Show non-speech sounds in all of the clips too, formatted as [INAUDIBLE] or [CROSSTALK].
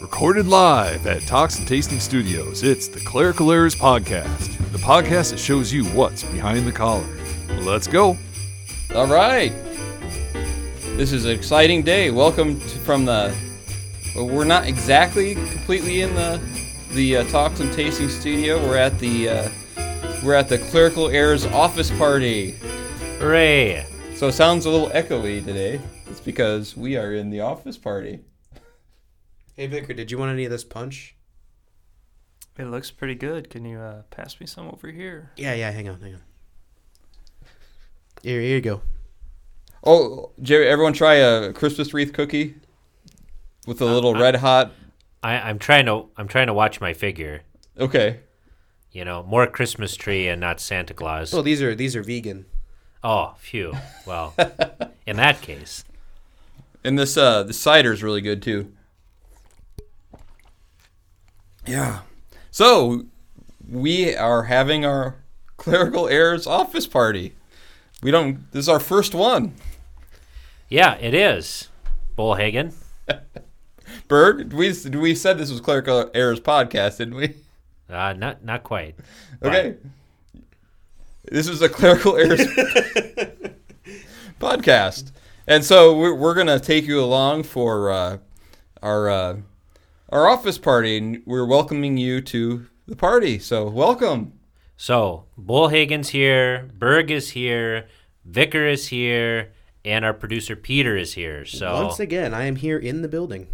Recorded live at Talks and Tasting Studios, it's the Clerical Errors Podcast, the podcast that shows you what's behind the collar. Let's go. All right. This is an exciting day. Welcome to, from the. well, We're not exactly completely in the the uh, talks and tasting studio. We're at the uh, we're at the clerical errors office party. Hooray! So it sounds a little echoey today. It's because we are in the office party. Hey Vicar, did you want any of this punch? It looks pretty good. Can you uh, pass me some over here? Yeah, yeah. Hang on, hang on. Here, here you go. Oh, Jerry! Everyone try a Christmas wreath cookie with a little red hot. I, I'm trying to I'm trying to watch my figure. Okay. You know, more Christmas tree and not Santa Claus. Well, these are these are vegan. Oh, phew. Well, [LAUGHS] in that case, And this uh the cider's really good too. Yeah. So we are having our clerical errors office party. We don't this is our first one. yeah, it is. Bullhagen. [LAUGHS] Berg, we we said this was clerical errors podcast, didn't we? Uh, not not quite. [LAUGHS] Okay. This is a clerical errors [LAUGHS] podcast. And so we're, we're going to take you along for uh, our uh, our office party and we're welcoming you to the party. So welcome. So Bullhagen's here, Berg is here, Vicar is here, and our producer Peter is here. So Once again, I am here in the building.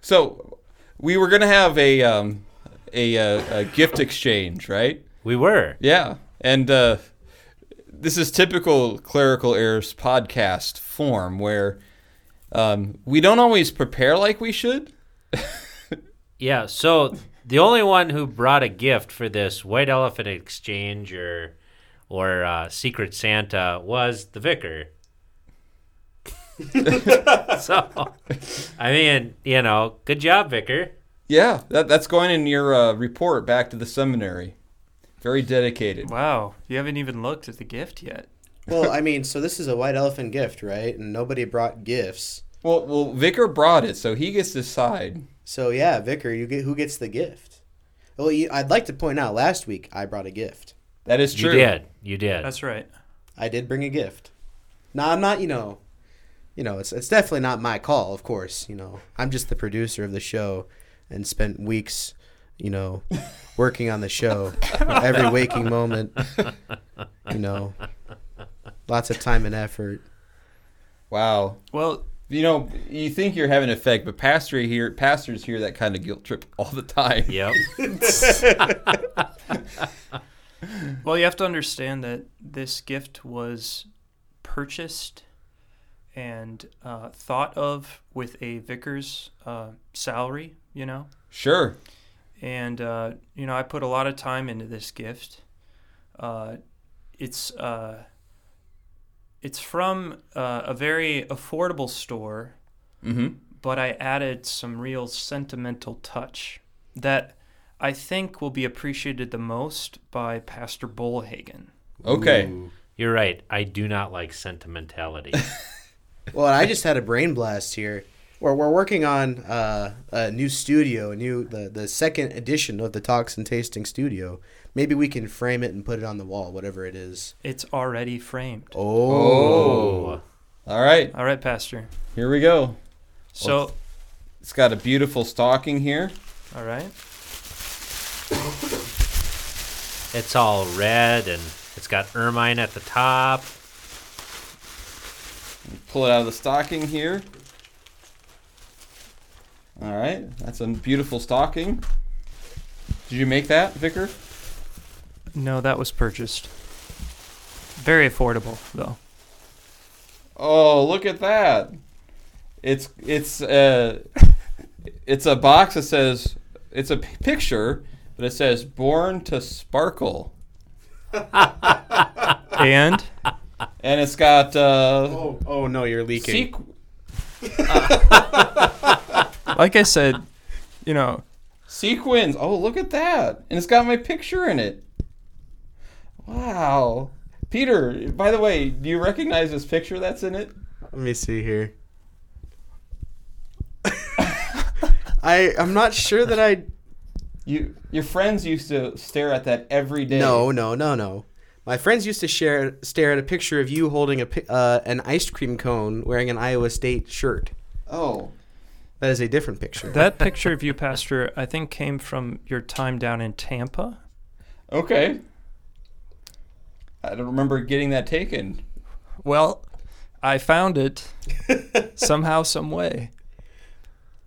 So we were gonna have a um, a, uh, a gift exchange, right? we were. Yeah, and uh, this is typical clerical errors podcast form where um, we don't always prepare like we should. [LAUGHS] Yeah, so the only one who brought a gift for this white elephant exchange or or uh, secret Santa was the vicar. [LAUGHS] so, I mean, you know, good job, vicar. Yeah, that, that's going in your uh, report back to the seminary. Very dedicated. Wow, you haven't even looked at the gift yet. Well, I mean, so this is a white elephant gift, right? And nobody brought gifts. Well, well, Vicar brought it, so he gets to decide. So yeah, Vicar, you get who gets the gift? Well, you, I'd like to point out last week I brought a gift. That is true. You did. You did. That's right. I did bring a gift. Now I'm not, you know, you know, it's it's definitely not my call, of course. You know, I'm just the producer of the show, and spent weeks, you know, [LAUGHS] working on the show, every waking moment. You know, lots of time and effort. Wow. Well, You know, you think you're having an effect, but pastor here, pastors hear that kind of guilt trip [LAUGHS] all the time. Yep. [LAUGHS] well, you have to understand that this gift was purchased and uh, thought of with a vicar's uh, salary. You know, Sure. and uh, you know I put a lot of time into this gift. Uh, it's uh, it's from uh, a very affordable store, Mm-hmm. but I added some real sentimental touch that I think will be appreciated the most by Pastor Bullhagen. Okay. Ooh. You're right. I do not like sentimentality. [LAUGHS] Well, I just had a brain blast here. We're, we're working on uh, a new studio, a new the, the second edition of the Talks and Tasting Studio. Maybe we can frame it and put it on the wall, whatever it is. It's already framed. Oh, Oh. All right. All right, Pastor. Here we go. So, It's got a beautiful stocking here. all right. it's all red and it's got ermine at the top. Pull it out of the stocking here. All right. That's a beautiful stocking. Did you make that, Vicar? No, that was purchased. Very affordable, though. Oh, look at that. It's it's uh [LAUGHS] it's a box that says it's a p- picture, but it says "Born to Sparkle," [LAUGHS] And and it's got uh, oh, oh no, you're leaking. sequ- [LAUGHS] like I said, you know, sequins. Oh, look at that, and it's got my picture in it. Wow, Peter. By the way, do you recognize this picture that's in it? Let me see here. [LAUGHS] I I'm not sure that I. You your friends used to stare at that every day. No, no, no, no. My friends used to share stare at a picture of you holding a uh, an ice cream cone wearing an Iowa State shirt. Oh. That is a different picture. That picture of you, Pastor, I think came from your time down in Tampa. Okay. I don't remember getting that taken. Well, I found it [LAUGHS] somehow, some way.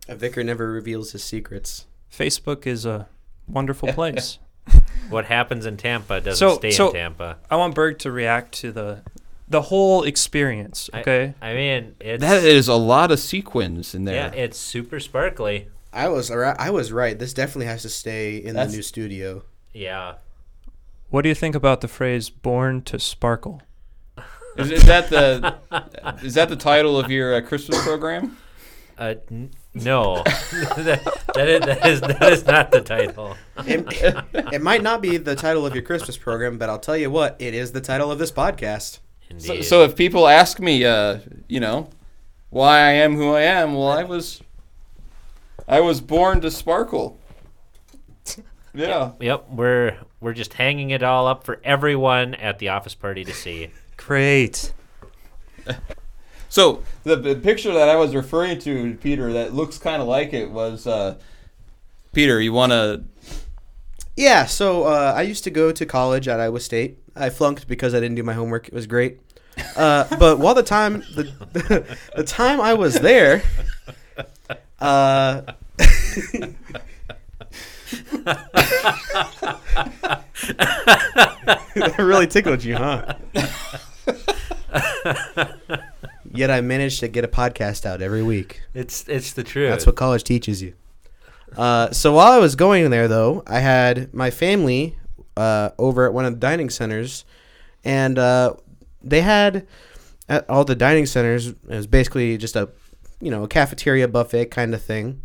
a vicar never reveals his secrets. Facebook is a wonderful [LAUGHS] place. What happens in Tampa doesn't So- stay so- in Tampa. I want Berg to react to the the whole experience. Okay. I, mean, it's That is a lot of sequins in there. yeah, it's super sparkly. I was I was right. This definitely has to stay in That's- the new studio. Yeah. What do you think about the phrase "born to sparkle"? Is, is that the is that the title of your uh, Christmas program? Uh, n- no, [LAUGHS] that, that, is, that is that is not the title. It, it might not be the title of your Christmas program, but I'll tell you what, it is the title of this podcast. So, so if people ask me, uh, you know, why I am who I am, well, I was I was born to sparkle. Yeah. Yep, we're we're just hanging it all up for everyone at the office party to see. [LAUGHS] Great. So the, the picture that I was referring to, Peter, that looks kind of like it was. Uh, Peter, you want to? Yeah, so uh, I used to go to college at Iowa State. I flunked because I didn't do my homework. It was great. Uh, [LAUGHS] but while the time the, [LAUGHS] the, time I was there, uh, that really tickled you, huh? Yet I managed to get a podcast out every week. It's it's the truth. That's what college teaches you. Uh, so while I was going there, though, I had my family uh, over at one of the dining centers, and uh, they had at all the dining centers. It was basically just a, you know, a cafeteria buffet kind of thing,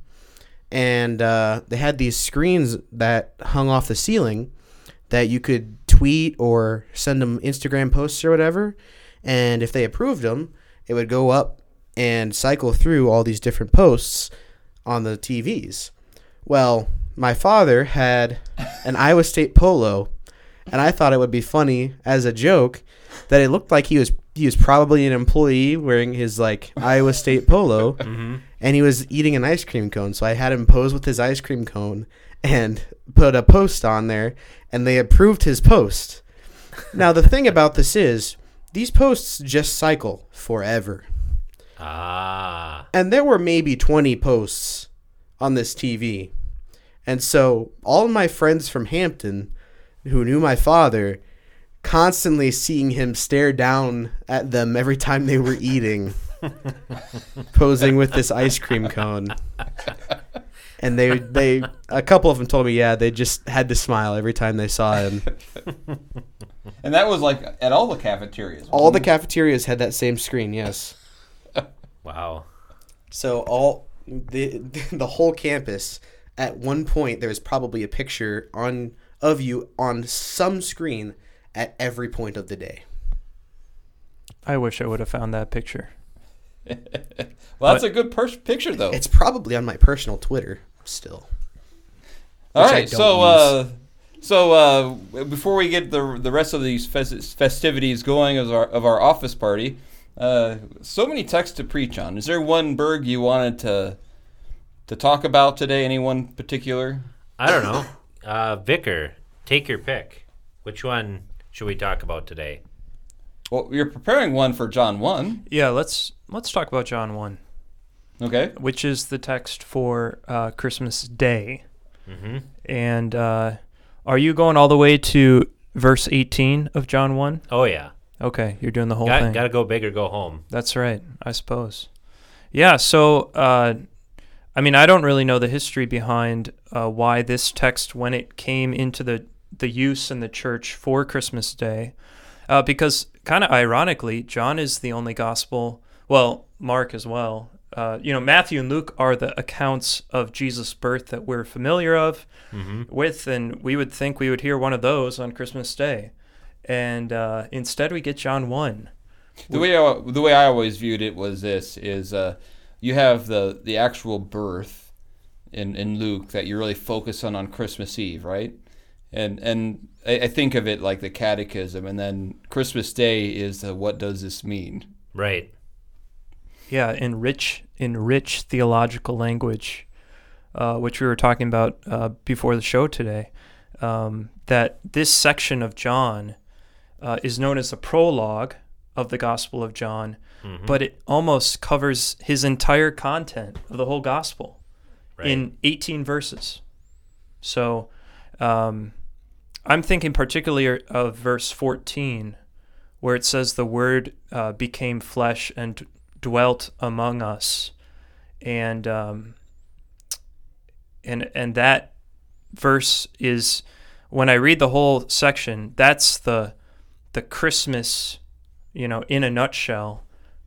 and uh, they had these screens that hung off the ceiling that you could tweet or send them Instagram posts or whatever, and if they approved them, it would go up and cycle through all these different posts on the TVs. Well, my father had an Iowa State polo, and I thought it would be funny as a joke that it looked like he was he was probably an employee wearing his like [LAUGHS] Iowa State polo, and he was eating an ice cream cone. So I had him pose with his ice cream cone and [LAUGHS] put a post on there, and they approved his post. [LAUGHS] Now the thing about this is these posts just cycle forever. ah. And there were maybe 20 posts on this TV. And so all my friends from Hampton who knew my father constantly seeing him stare down at them every time they were eating [LAUGHS] posing with this ice cream cone. And they they a couple of them told me yeah, they just had to smile every time they saw him. And that was like at all the cafeterias. All the cafeterias had that same screen, yes. [LAUGHS] Wow. So all the [LAUGHS] the whole campus at one point there was probably a picture on of you on some screen at every point of the day. I wish I would have found that picture. [LAUGHS] well, that's a good per- picture, though. It's probably on my personal Twitter still. All which I right, don't so uh, so uh, before we get the the rest of these fes- festivities going of our of our office party, uh, so many texts to preach on. Is there one Berg you wanted to to talk about today? Anyone particular? I don't know. Uh, Vicar, take your pick. Which one should we talk about today? Well, you're preparing one for John one. Yeah, let's let's talk about John one, Okay. which is the text for uh, Christmas Day. Mm-hmm. And uh, are you going all the way to verse 18 of John 1? Oh yeah. Okay, you're doing the whole Got, thing. gotta go big or go home. That's right, I suppose. Yeah, so uh, I mean, I don't really know the history behind uh, why this text, when it came into the the use in the church for Christmas Day, uh, because kind of ironically, John is the only gospel. Well, Mark as well. Uh, you know, Matthew and Luke are the accounts of Jesus' birth that we're familiar of Mm-hmm. with, and we would think we would hear one of those on Christmas Day, and uh, instead we get John one. The way I, the way I always viewed it was this: is uh, you have the the actual birth in, in Luke that you really focus on on Christmas Eve, right? And and I, I think of it like the catechism, and then Christmas Day is the what does this mean? Right. Yeah, in rich in rich theological language, uh, which we were talking about uh, before the show today. Um, that this section of John uh, is known as the prologue of the Gospel of John, Mhm. but it almost covers his entire content of the whole Gospel Right. in 18 verses. So um, I'm thinking particularly of verse 14, where it says, The Word uh, became flesh and dwelt among us. And, um, and, and that verse is, when I read the whole section, that's the, the Christmas, you know, in a nutshell,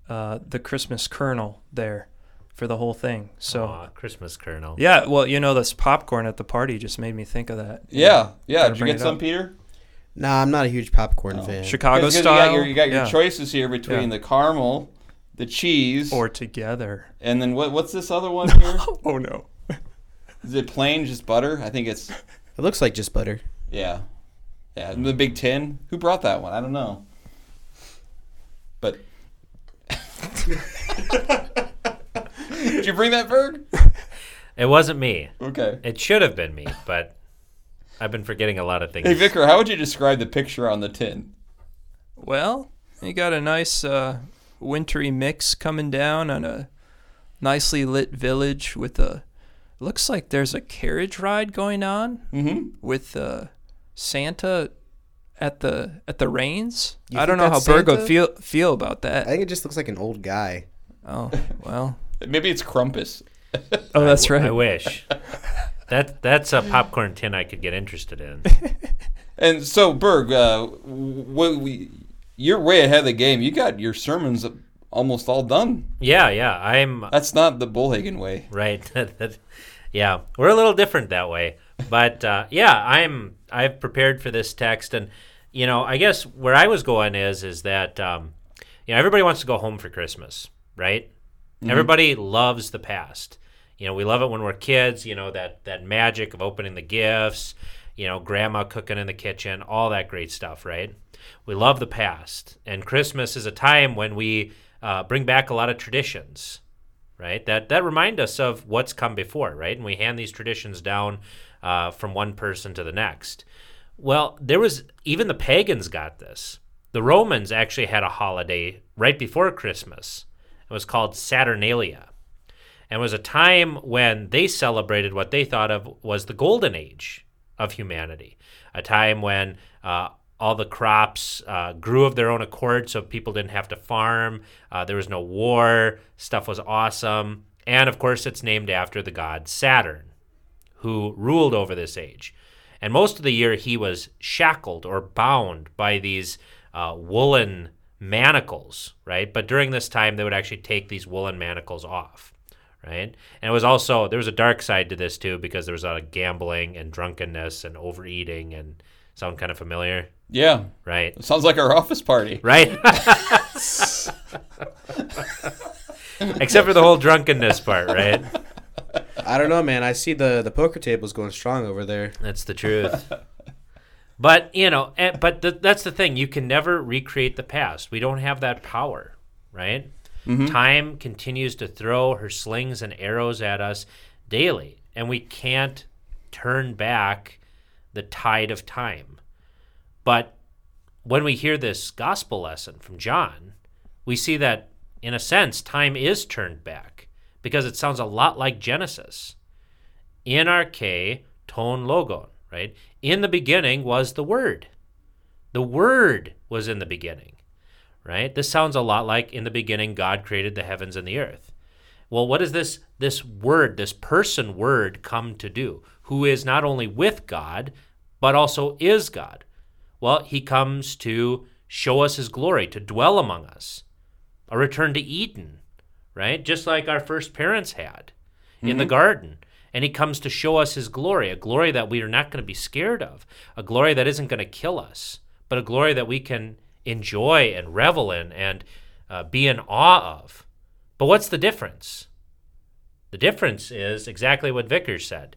uh, the Christmas kernel there for the whole thing. So. Aw, Christmas kernel. Yeah, well, you know, this popcorn at the party just made me think of that. Yeah, yeah. Gotta Did you bring get it some, up. Peter? Nah, I'm not a huge popcorn Oh. fan. Chicago 'Cause- 'cause style. You got your, you got your yeah. choices here between Yeah. the caramel, the cheese, Or together. and then what? What's this other one here? [LAUGHS] Oh no. Is it plain, just butter? I think it's It looks like just butter. yeah, yeah. The big tin. Who brought that one? I don't know. But [LAUGHS] did you bring that bird? It wasn't me. Okay. It should have been me, but I've been forgetting a lot of things. Hey Vicar, how would you describe the picture on the tin? Well, you got a nice uh, wintry mix coming down on a nicely lit village with a. Looks like there's a carriage ride going on Mm-hmm. with uh, Santa at the at the reins. You I don't know how that's Bird would feel feel about that. I think it just looks like an old guy. Oh well. Maybe it's Krampus. [LAUGHS] Oh, that's right. I wish. [LAUGHS] That that's a popcorn tin I could get interested in. [LAUGHS] And so, Berg, uh, w- we, you're way ahead of the game. You got your sermons almost all done. Yeah, yeah. I'm That's not the Bullhagen way. right. Yeah, we're a little different that way. But uh, yeah, I'm I've prepared for this text, and you know, I guess where I was going is is that um, you know everybody wants to go home for Christmas, right? Everybody loves the past. You know, we love it when we're kids. You know that that magic of opening the gifts. You know, grandma cooking in the kitchen, all that great stuff, right? We love the past, and Christmas is a time when we uh, bring back a lot of traditions right? That that remind us of what's come before, right? And we hand these traditions down uh, from one person to the next. Well, there was even the pagans got this. The Romans actually had a holiday right before Christmas. It was called Saturnalia, and was a time when they celebrated what they thought of was the golden age of humanity, a time when uh, all the crops uh, grew of their own accord, so people didn't have to farm. Uh, there was no war. Stuff was awesome. And of course, it's named after the god Saturn, who ruled over this age. And most of the year, he was shackled or bound by these uh, woolen manacles, right? But during this time, they would actually take these woolen manacles off, right? And it was also, there was a dark side to this too, because there was a lot of gambling and drunkenness and overeating and sound kind of familiar, Yeah, right? it sounds like our office party. Right? [LAUGHS] Except for the whole drunkenness part, right? I don't know, man. I see the the poker tables going strong over there. That's the truth. [LAUGHS] But you know, eh, but th- that's the thing. You can never recreate the past. We don't have that power, right? Mm-hmm. Time continues to throw her slings and arrows at us daily, and we can't turn back the tide of time. But when we hear this gospel lesson from John, we see that in a sense time is turned back because it sounds a lot like Genesis in arche ton logon, right? In the beginning was the Word. The Word was in the beginning, right? This sounds a lot like in the beginning God created the heavens and the earth. Well, what does this this word, this person word come to do? Who is not only with God, but also is God? Well, he comes to show us his glory, to dwell among us. A return to Eden, right? Just like our first parents had in the mm-hmm. garden. And he comes to show us his glory, a glory that we are not going to be scared of, a glory that isn't going to kill us, but a glory that we can enjoy and revel in and uh, be in awe of. But what's the difference? The difference is exactly what Vickers said.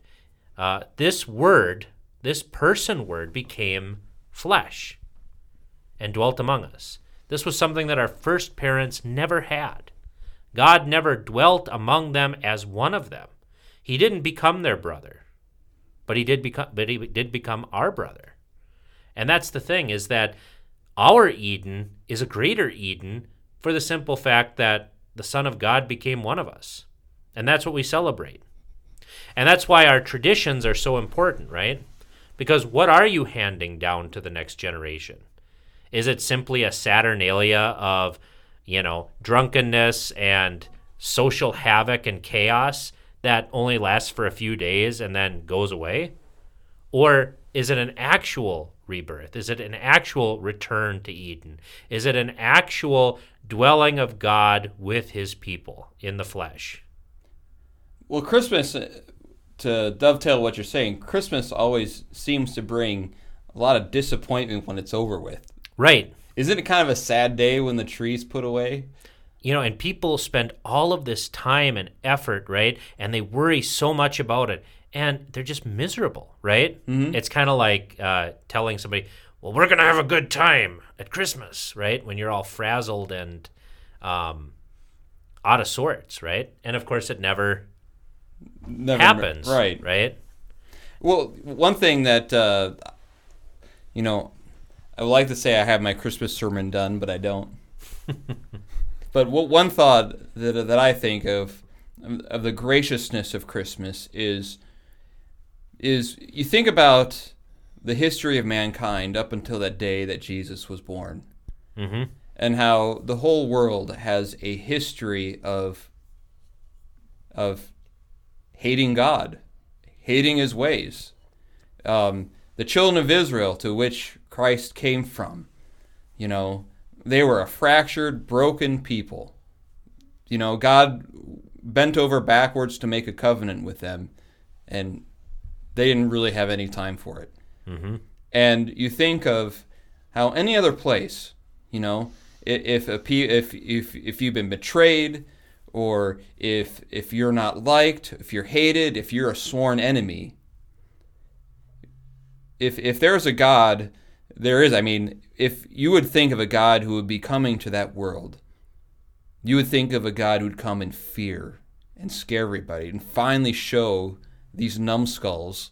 Uh, this word, this person word, became flesh and dwelt among us. This was something that our first parents never had. God never dwelt among them as one of them. He didn't become their brother, but he did become but he did become our brother. And that's the thing is that our Eden is a greater Eden for the simple fact that the Son of God became one of us. And that's what we celebrate. And that's why our traditions are so important, right? Because what are you handing down to the next generation? Is it simply a Saturnalia of, you know, drunkenness and social havoc and chaos that only lasts for a few days and then goes away? Or is it an actual rebirth? Is it an actual return to Eden? Is it an actual dwelling of God with his people in the flesh? Well, Christmas, uh, to dovetail what you're saying, Christmas always seems to bring a lot of disappointment when it's over with. Right. Isn't it kind of a sad day when the tree's put away? You know, and people spend all of this time and effort, right? And they worry so much about it. And they're just miserable, right? Mhm. It's kind of like uh, telling somebody, well, we're going to have a good time at Christmas, right? When you're all frazzled and um, out of sorts, right? And of course, it never Never happens, Right. Right? Well, one thing that uh, you know, I would like to say I have my Christmas sermon done, but I don't. [LAUGHS] but what one thought that that I think of of the graciousness of Christmas is is you think about the history of mankind up until that day that Jesus was born, Mm-hmm. and how the whole world has a history of of hating God, hating His ways. Um, the children of Israel, to which Christ came from, you know, they were a fractured, broken people. You know, God bent over backwards to make a covenant with them, and they didn't really have any time for it. Mm-hmm. And you think of how any other place, you know, if a pe- if if if you've been betrayed, or if if you're not liked, if you're hated, if you're a sworn enemy, if if there's a God, there is. I mean, if you would think of a God who would be coming to that world, you would think of a God who'd come in fear and scare everybody, and finally show these numbskulls,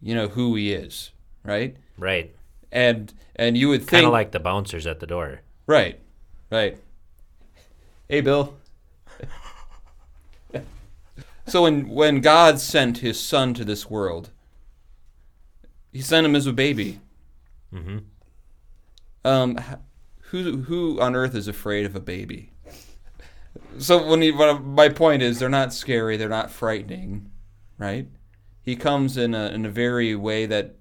you know, who He is, right? Right. And and you would Kind of like the bouncers at the door. Right. Right. Hey, Bill. [LAUGHS] so when when God sent His Son to this world, He sent him as a baby. Mm-hmm. Um, who who on earth is afraid of a baby? So when he, my point is, they're not scary, they're not frightening, right? He comes in a in a very way that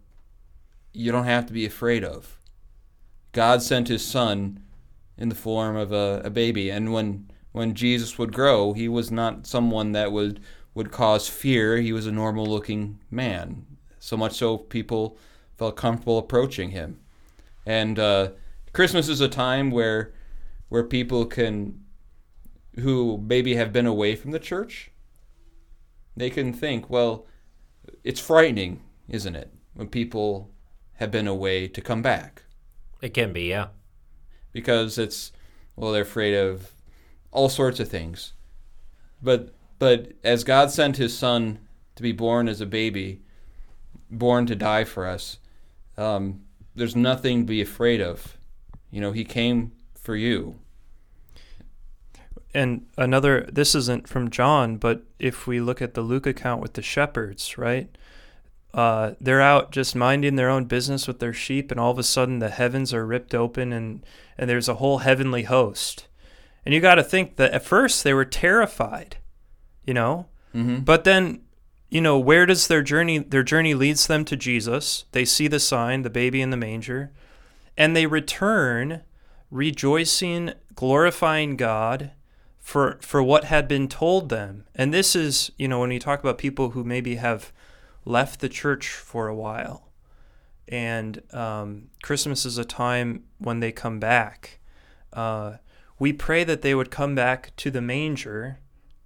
you don't have to be afraid of. God sent His Son in the form of a, a baby, and when when Jesus would grow, he was not someone that would would cause fear. He was a normal looking man, so much so people felt comfortable approaching him. And uh, Christmas is a time where where people can who maybe have been away from the church, they can think, well, it's frightening, isn't it, when people have been away to come back It can be, yeah. because it's well they're afraid of all sorts of things but but as god sent his son to be born as a baby born to die for us um, there's nothing to be afraid of you know he came for you And another, this isn't from John, but if we look at the Luke account with the shepherds, right? Uh, they're out just minding their own business with their sheep, and all of a sudden the heavens are ripped open, and and there's a whole heavenly host. And you got to think that at first they were terrified, you know, mm-hmm. but then, you know, where does their journey? Their journey leads them to Jesus. They see the sign, the baby in the manger, and they return, rejoicing, glorifying God for for what had been told them. And this is, you know, when you talk about people who maybe have left the church for a while, and um, Christmas is a time when they come back. Uh, we pray that they would come back to the manger,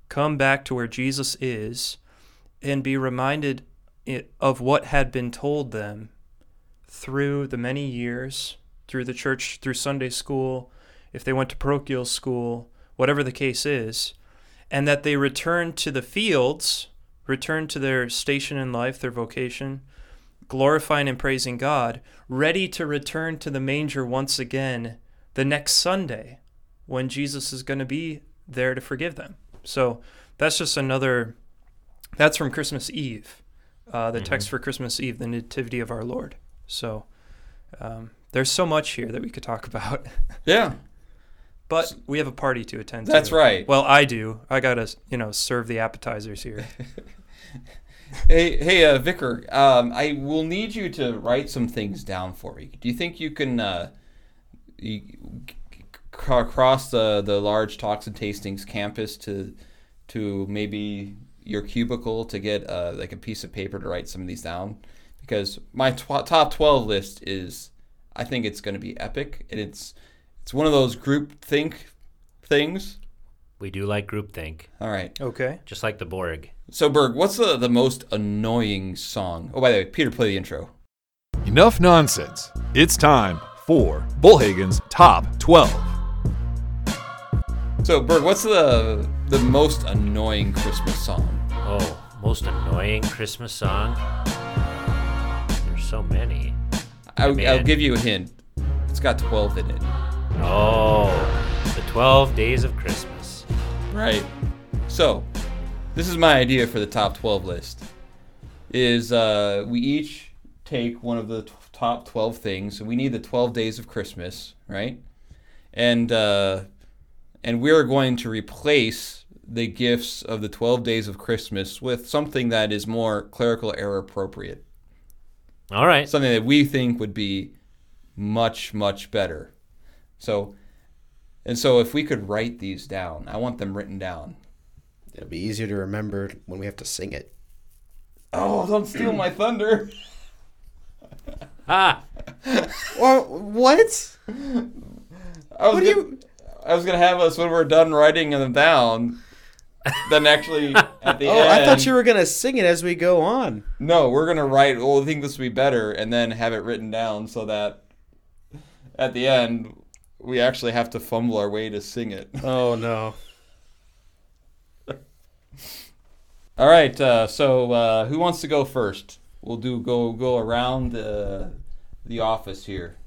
come back to where Jesus is and be reminded of what had been told them through the many years, through the church, through Sunday school, if they went to parochial school, whatever the case is, and that they return to the fields, return to their station in life, their vocation, glorifying and praising God, ready to return to the manger once again the next Sunday when Jesus is going to be there to forgive them. So that's just another, that's from Christmas Eve, uh, the text for Christmas Eve, the Nativity of our Lord. So um, there's so much here that we could talk [LAUGHS] about. Yeah, But we have a party to attend to. that's right. Well, I do. I got to, you know, serve the appetizers here. [LAUGHS] Hey, hey, uh, Vicar. Um, I will need you to write some things down for me. Do you think you can uh, you, c- c- cross the the large talks and tastings campus to to maybe your cubicle to get uh, like a piece of paper to write some of these down? Because my tw- top twelve list is, I think it's going to be epic, and it's it's one of those group think things. We do like group think. All right. Okay. just like the Borg. So Berg, what's the, the most annoying song? Oh, by the way, Peter, play the intro. Enough nonsense. It's time for Bullhagen's Top 12. So Berg, what's the the most annoying Christmas song? Oh, most annoying Christmas song. There's so many. I'll, I'll give you a hint. It's got twelve in it. Oh, the 12 days of Christmas. Right. So, this is my idea for the top twelve list. Is uh, we each take one of the t- top twelve things. And we need the twelve days of Christmas, right? And uh, and we're going to replace the gifts of the 12 days of Christmas with something that is more clerical error appropriate. All right. Something that we think would be much, much better. So, and so if we could write these down, I want them written down. It'll be easier to remember when we have to sing it. Oh, don't steal my thunder. Ah, [LAUGHS] Or what? I was, What do gonna, you? I was gonna have us when we're done writing them down. Then actually [LAUGHS] at the end. Oh, end, I thought you were gonna sing it as we go on. No, we're gonna write. Oh, I think this would be better, and then have it written down so that at the end we actually have to fumble our way to sing it. Oh no. [LAUGHS] All right. Uh, so uh, who wants to go first? We'll do go go around the the office here.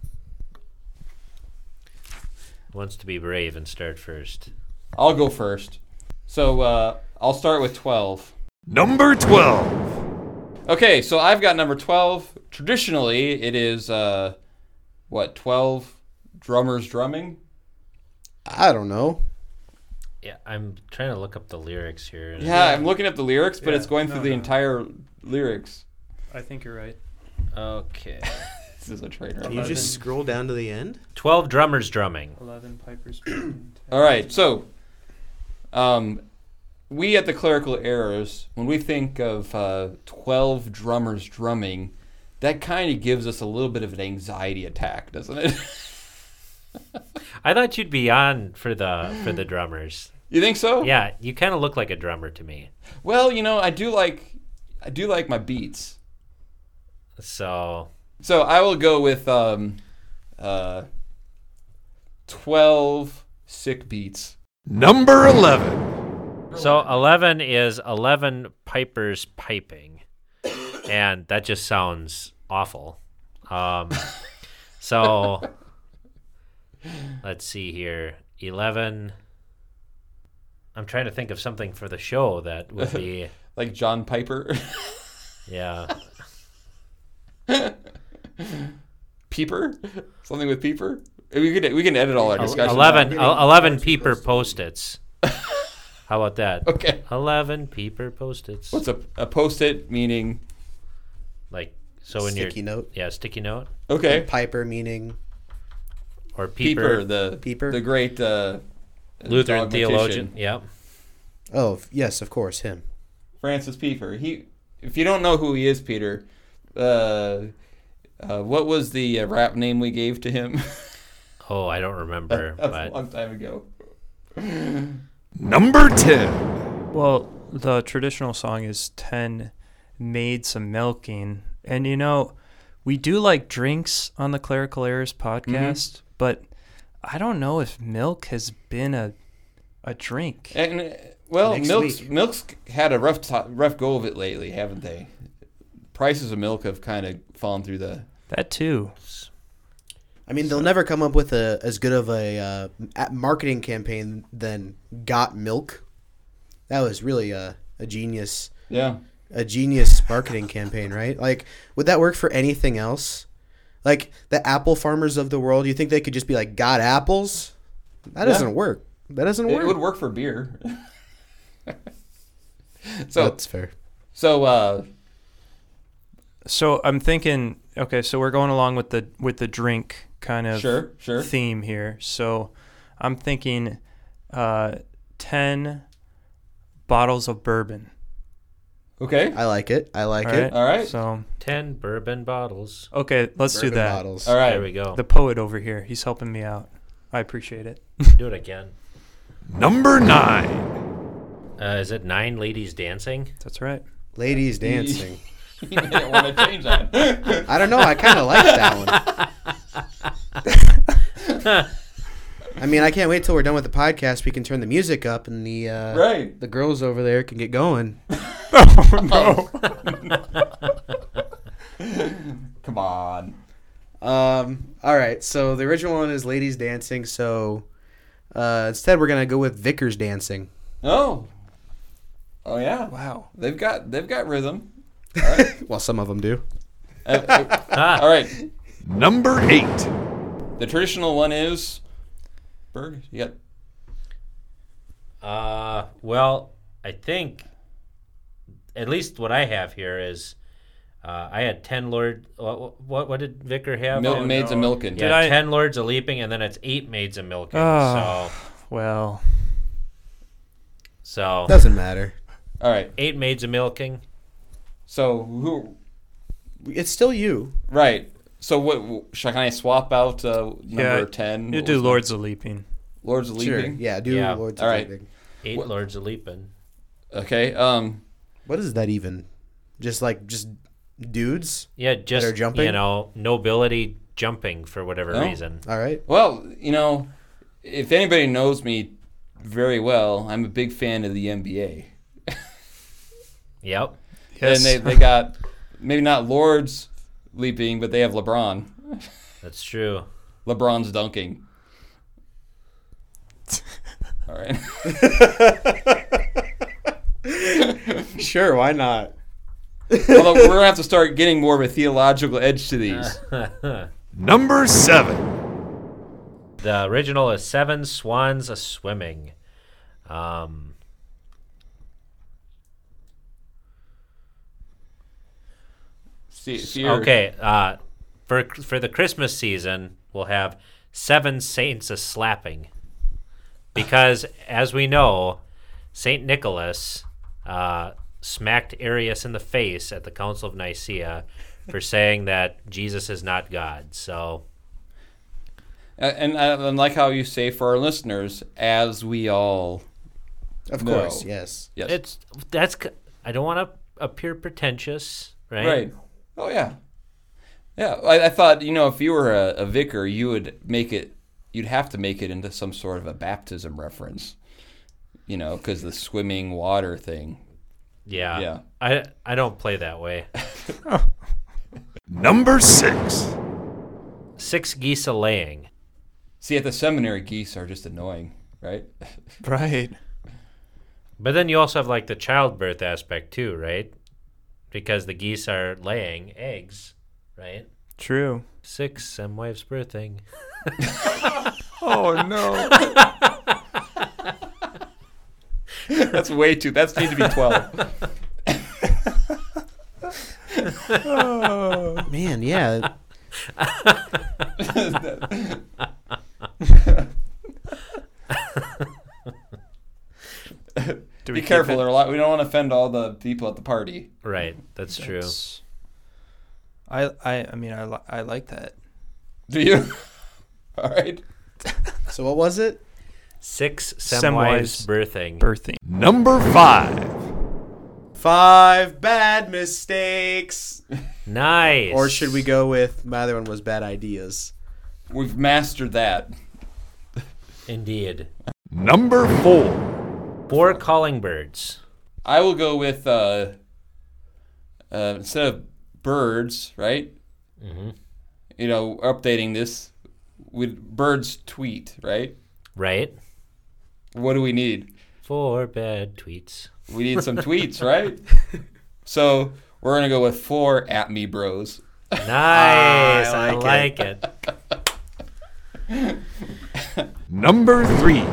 wants to be brave and start first. I'll go first. So uh, I'll start with twelve. Number 12. Okay, so I've got number 12. Traditionally, it is, uh, what, 12 drummers drumming? I don't know. Yeah, I'm trying to look up the lyrics here. Yeah, I'm looking up the lyrics, but Yeah, it's going no, through the no. entire lyrics. I think you're right. Okay. [LAUGHS] This is a trainer. Can you just scroll down to the end? 12 drummers drumming. 11 Pipers. Picking, All right, so um, we at the Clerical Errors, when we think of uh, 12 drummers drumming, that kind of gives us a little bit of an anxiety attack, doesn't it? [LAUGHS] I thought you'd be on for the for the drummers. you think so? Yeah, you kind of look like a drummer to me. Well, you know, I do like I do like my beats. So, So I will go with um, uh, 12 sick beats. Number 11. so 11 is 11 pipers piping. And that just sounds awful. Um so let's see here. 11 I'm trying to think of something for the show that would be [LAUGHS] Like John Piper. yeah. [LAUGHS] Peeper? Something with Peeper? We can, we can edit all our discussions. 11 11 peeper post-its. How about that? [LAUGHS] Okay. 11 peeper post-its. What's a, a post it meaning? like so in your Sticky note. yeah, sticky note Okay. Piper meaning or Peeper, peeper, the Peeper? the great uh, Lutheran dogmatician. theologian. Yeah. Oh yes, of course him. Francis Pieper. He, if you don't know who he is, Peter, uh, uh, what was the uh, rap name we gave to him? [LAUGHS] Oh, I don't remember, [LAUGHS] That's a but long time ago. [LAUGHS] Number 10. Well, the traditional song is 10 made some milking. And you know, we do like drinks on the Clerical Errors podcast, but I don't know if milk has been a a drink. And uh, well, Next milk's week. milk's had a rough to- rough go of it lately, haven't they? Prices of milk have kind of fallen through the. That too. I mean, they'll never come up with a as good of a uh, marketing campaign than "Got Milk." That was really a, a genius, Yeah. a genius marketing campaign, right? Like, would that work for anything else? Like the apple farmers of the world, you think they could just be like, "Got apples"? That Yeah. doesn't work. That doesn't work. It would work for beer. [LAUGHS] so That's fair. so uh, So I'm thinking, okay, so we're going along with the with the drink kind of sure sure theme here. So I'm thinking uh 10 bottles of bourbon. okay I like it. I like All it. all right So, 10 bourbon bottles. okay, let's do Bourbon that. bottles. all right There we go. The poet over here, he's helping me out. I appreciate it. [LAUGHS] Do it again. Number nine. Uh, is it nine ladies dancing? That's right. Ladies [LAUGHS] dancing. you didn't want to change that. [LAUGHS] I don't know. I kind of like that one. [LAUGHS] I mean, I can't wait till we're done with the podcast. We can turn the music up, and the uh, right. the girls over there can get going. [LAUGHS] [LAUGHS] No, Come on. Um. All right. So the original one is ladies dancing. So uh, instead, we're gonna go with Vicars dancing. Oh. Oh yeah. Wow. They've got they've got rhythm. All right. Well, some of them do. Uh, uh, all right. Number eight. The traditional one is Berg. You got Uh, well, I think at least what I have here is uh, I had 10 Lord. What, what, what did Vicar have? Mil- Oh, maids no. of milking. Yeah, I- 10 Lords of Leaping, and then it's 8 Maids of Milking. Oh. So, Well, so Doesn't matter. All right. 8 Maids of Milking. So who? It's still you. Right. So what? Should I kind of swap out uh, number Yeah, ten? you do was it? Lords of Leaping. Lords of Sure. Leaping. Yeah. Do Yeah. Lords All of right. Leaping. 8 What- Lords of Leaping. Okay. Um. What is that even? Just like just dudes. Yeah, just, are jumping? you know, nobility jumping for whatever Oh. reason. All right. Well, you know, if anybody knows me very well, I'm a big fan of the NBA. [LAUGHS] Yep. Yes. And they they got maybe not Lords leaping, but they have LeBron. That's true. LeBron's dunking. All right. [LAUGHS] Sure. Why not? Although we're gonna have to start getting more of a theological edge to these. [LAUGHS] Number seven. The original is Seven Swans a Swimming. Um, See, see okay, uh, for for the Christmas season, we'll have Seven Saints a Slapping, because as we know, Saint Nicholas uh, smacked Arius in the face at the Council of Nicaea for saying that Jesus is not God. So A- And and like how you say for our listeners, as we all Of No. course. Yes. yes, it's that's c- I don't want to appear pretentious, right? right. Oh yeah, yeah. I, I thought you know if you were a, a vicar, you would make it. You'd have to make it into some sort of a baptism reference. You know, because the swimming water thing. Yeah. Yeah. I I don't play that way. Number six. Six geese a laying. See, at the seminary, geese are just annoying, right? [LAUGHS] right. But then you also have like the childbirth aspect too, right? Because the geese are laying eggs, right? True. Six, and wife's birthing. [LAUGHS] Oh no. [LAUGHS] That's way too. That's need to be twelve. [LAUGHS] Man. Yeah. Do be careful. There are a lot. We don't want to offend all the people at the party. Right, that's true. That's- I I I mean I li- I like that. Do you? [LAUGHS] all right. So what was it? Six Semwives semwives birthing. Birthing. Number five. Five bad mistakes. [LAUGHS] nice. Or should we go with my other one was bad ideas? We've mastered that. Indeed. Number four. Four calling birds. I will go with uh, uh, instead of birds, right? hmm You know, updating this with birds tweet, right? Right. What do we need? Four bad tweets. We need some tweets, [LAUGHS] right? So we're gonna go with four at me bros. Nice. [LAUGHS] I I like like, it. [LAUGHS] Number three.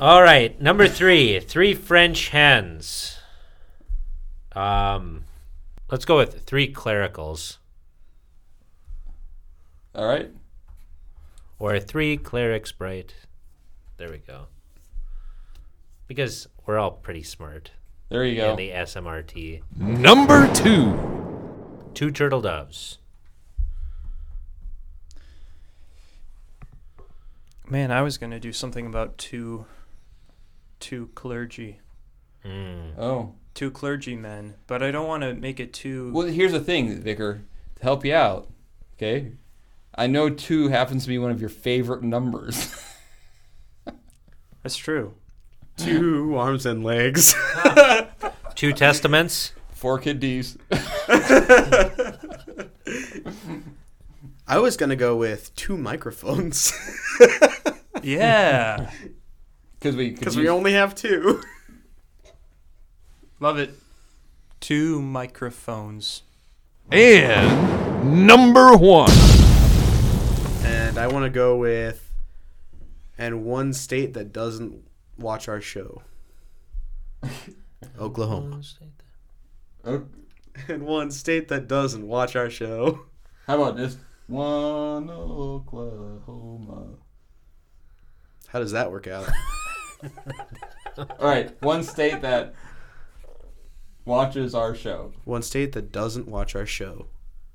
All right. Number three. Three French hens. Um, let's go with three clericals All right. or three clerics bright. There we go. Because we're all pretty smart. There you go. in the SMRT. Number two. Two turtle doves. Man, I was gonna do something about two, two clergy, Mm. Oh. two clergymen, but I don't want to make it too. Well, here's the thing, Vicar. To help you out, okay? I know two happens to be one of your favorite numbers. That's true. [LAUGHS] Two arms and legs. [LAUGHS] Two testaments. Four kiddies. [LAUGHS] I was gonna go with two microphones Yeah, Because we because we only have two. [LAUGHS] love it. Two microphones. And number one. And I want to go with, and one state that doesn't watch our show. [LAUGHS] Oklahoma. Oh, [LAUGHS] And one state that doesn't watch our show. how about this? One Oklahoma. How does that work out? All right, one state that watches our show. one state that doesn't watch our show.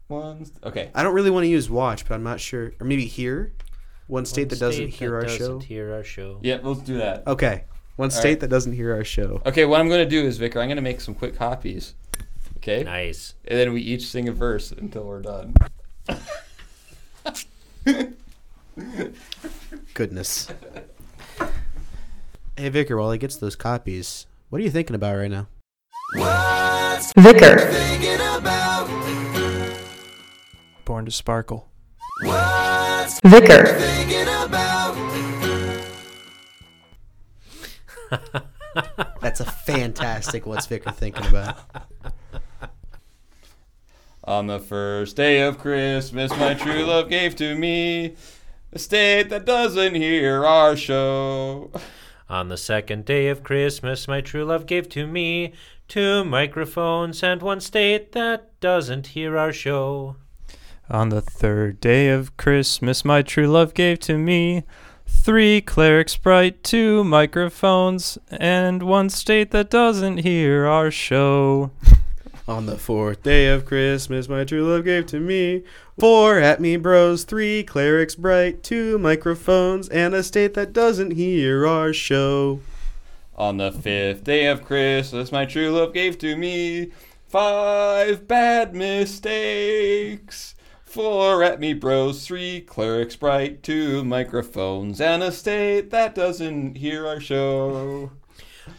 One. Okay. I don't really want to use watch, but I'm not sure. Or maybe hear. One state that doesn't State hear that our doesn't show. Hear our show. Yeah, let's do that. Okay. One All state right. that doesn't hear our show. Okay, what I'm gonna do is, Vicar, I'm gonna make some quick copies. Okay. Nice. And then we each sing a verse until we're done. [LAUGHS] Goodness. Hey Vicar, while he gets those copies, what are you thinking about right now? Vicar, Born to sparkle. Vicar, [LAUGHS] That's a fantastic what's Vicar thinking about. On the first day of Christmas, my true love gave to me a state that doesn't hear our show. On the second day of Christmas, my true love gave to me two microphones and one state that doesn't hear our show. On the third day of Christmas, my true love gave to me three clerics bright, two microphones, and one state that doesn't hear our show. On the fourth day of Christmas, my true love gave to me four at me bros, three clerics bright, two microphones, and a state that doesn't hear our show. On the fifth day of Christmas, my true love gave to me five bad mistakes. Four at me bros, three clerics bright, two microphones, and a state that doesn't hear our show.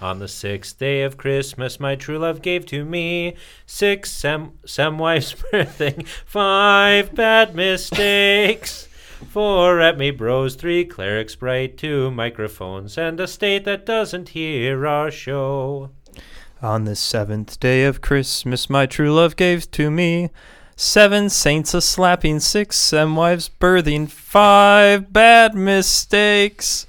On the sixth day of Christmas, my true love gave to me six sem semwives [LAUGHS] birthing, five bad mistakes. Four at me bros, three clerics bright, two microphones, and a state that doesn't hear our show. On the seventh day of Christmas, my true love gave to me seven saints a slapping, six semwives birthing, five bad mistakes.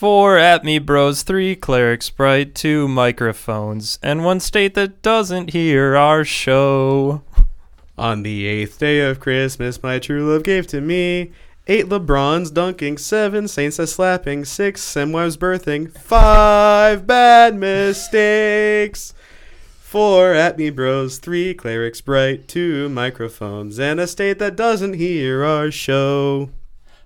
Four at me bros, three clerics bright, two microphones, and one state that doesn't hear our show. On the eighth day of Christmas, my true love gave to me eight LeBrons dunking, seven Saints a slapping, six Semwives birthing, five bad mistakes. Four at me bros, three clerics bright, two microphones, and a state that doesn't hear our show.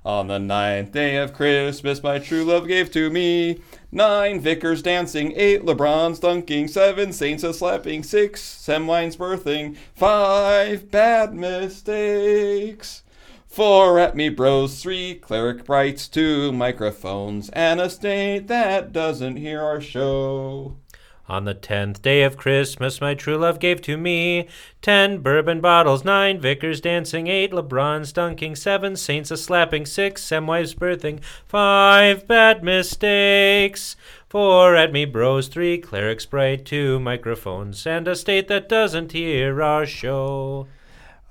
On the ninth day of Christmas, my true love gave to me nine vicars dancing, eight LeBrons dunking, seven saints a slapping, six Semwines birthing, five bad mistakes. Four at me bros, three cleric brights, two microphones, and a state that doesn't hear our show. On the tenth day of Christmas, my true love gave to me ten bourbon bottles, nine vicars dancing, eight LeBrons dunking, seven saints a slapping, six Semwives birthing, five bad mistakes, four at me bros, three clerics bright, two microphones, and a state that doesn't hear our show.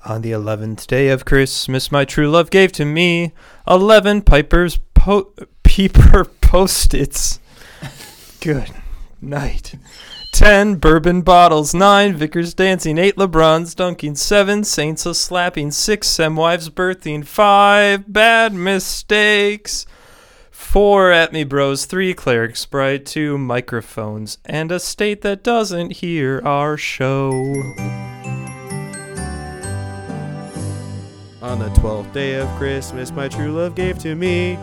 On the eleventh day of Christmas, my true love gave to me eleven pipers po- [LAUGHS] peeper post-its. Good night. Ten bourbon bottles, nine vicars dancing, eight LeBrons dunking, seven saints a slapping, six Semwives birthing, five bad mistakes. Four at me bros, three clerics bright, two microphones, and a state that doesn't hear our show. On the twelfth day of Christmas, my true love gave to me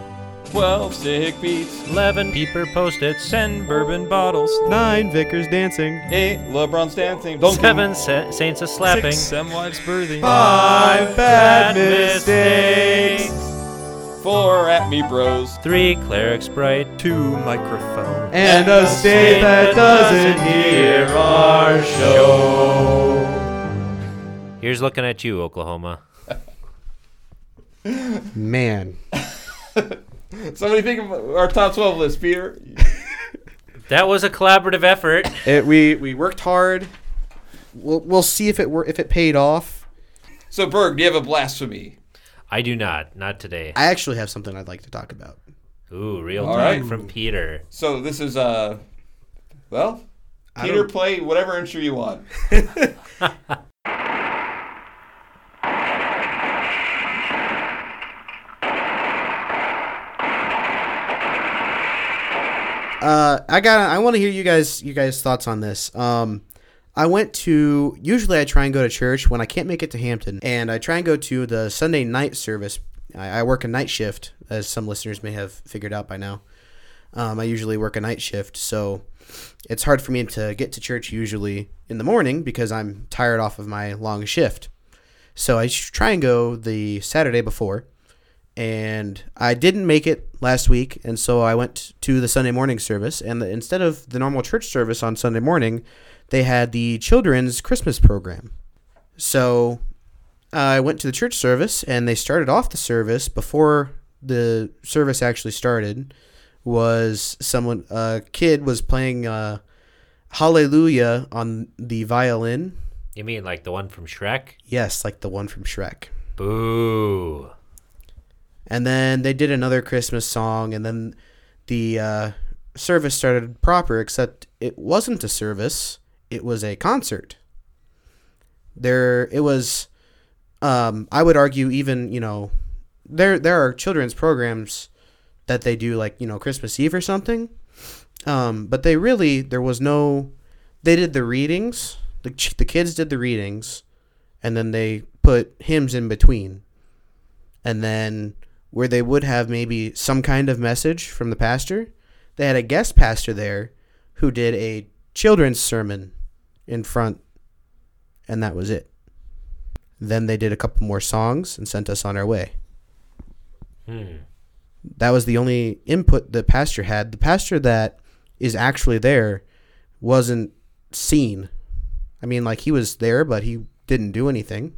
Twelve sick beats, Eleven peeper post-its, Ten bourbon bottles, nine vicars dancing, eight LeBrons dancing, dunking. seven sa- saints a slapping, six Semwives birthing, five bad mistakes, Four at me bros, three clerics bright, two microphones. and a state that doesn't hear our show. Here's looking at you, Oklahoma. Man, [LAUGHS] Somebody think of our top 12 list, Peter. That was a collaborative effort. it, we we worked hard. We'll we'll see if it were if it paid off. So, Berg, do you have a blasphemy? I do not. Not today. I actually have something I'd like to talk about. Ooh, real All talk right. from Peter. So, this is, uh, well, Peter, play whatever intro you want. [LAUGHS] Uh, I got. I want to hear you guys. You guys' thoughts on this. Um, I went to. Usually, I try and go to church when I can't make it to Hampton, and I try and go to the Sunday night service. I, I work a night shift, as some listeners may have figured out by now. Um, I usually work a night shift, so it's hard for me to get to church usually in the morning because I'm tired off of my long shift. So I try and go the Saturday before, and I didn't make it last week, and so I went to the Sunday morning service. And the, instead of the normal church service on Sunday morning, they had the children's Christmas program. So I went to the church service, and they started off the service before the service actually started. Was someone a kid was playing uh, Hallelujah on the violin? You mean like the one from Shrek? Yes, like the one from Shrek. Boo. And then they did another Christmas song, and then the uh, service started proper, except it wasn't a service, it was a concert. There, it was, um, I would argue, even, you know, there, there are children's programs that they do, like, you know, Christmas Eve or something. Um, but they really, there was no, they did the readings, the, the kids did the readings, and then they put hymns in between. And then where they would have maybe some kind of message from the pastor, they had a guest pastor there who did a children's sermon in front, and that was it. Then they did a couple more songs and sent us on our way. Hmm. That was the only input the pastor had. The pastor that is actually there wasn't seen. I mean, like he was there, but he didn't do anything.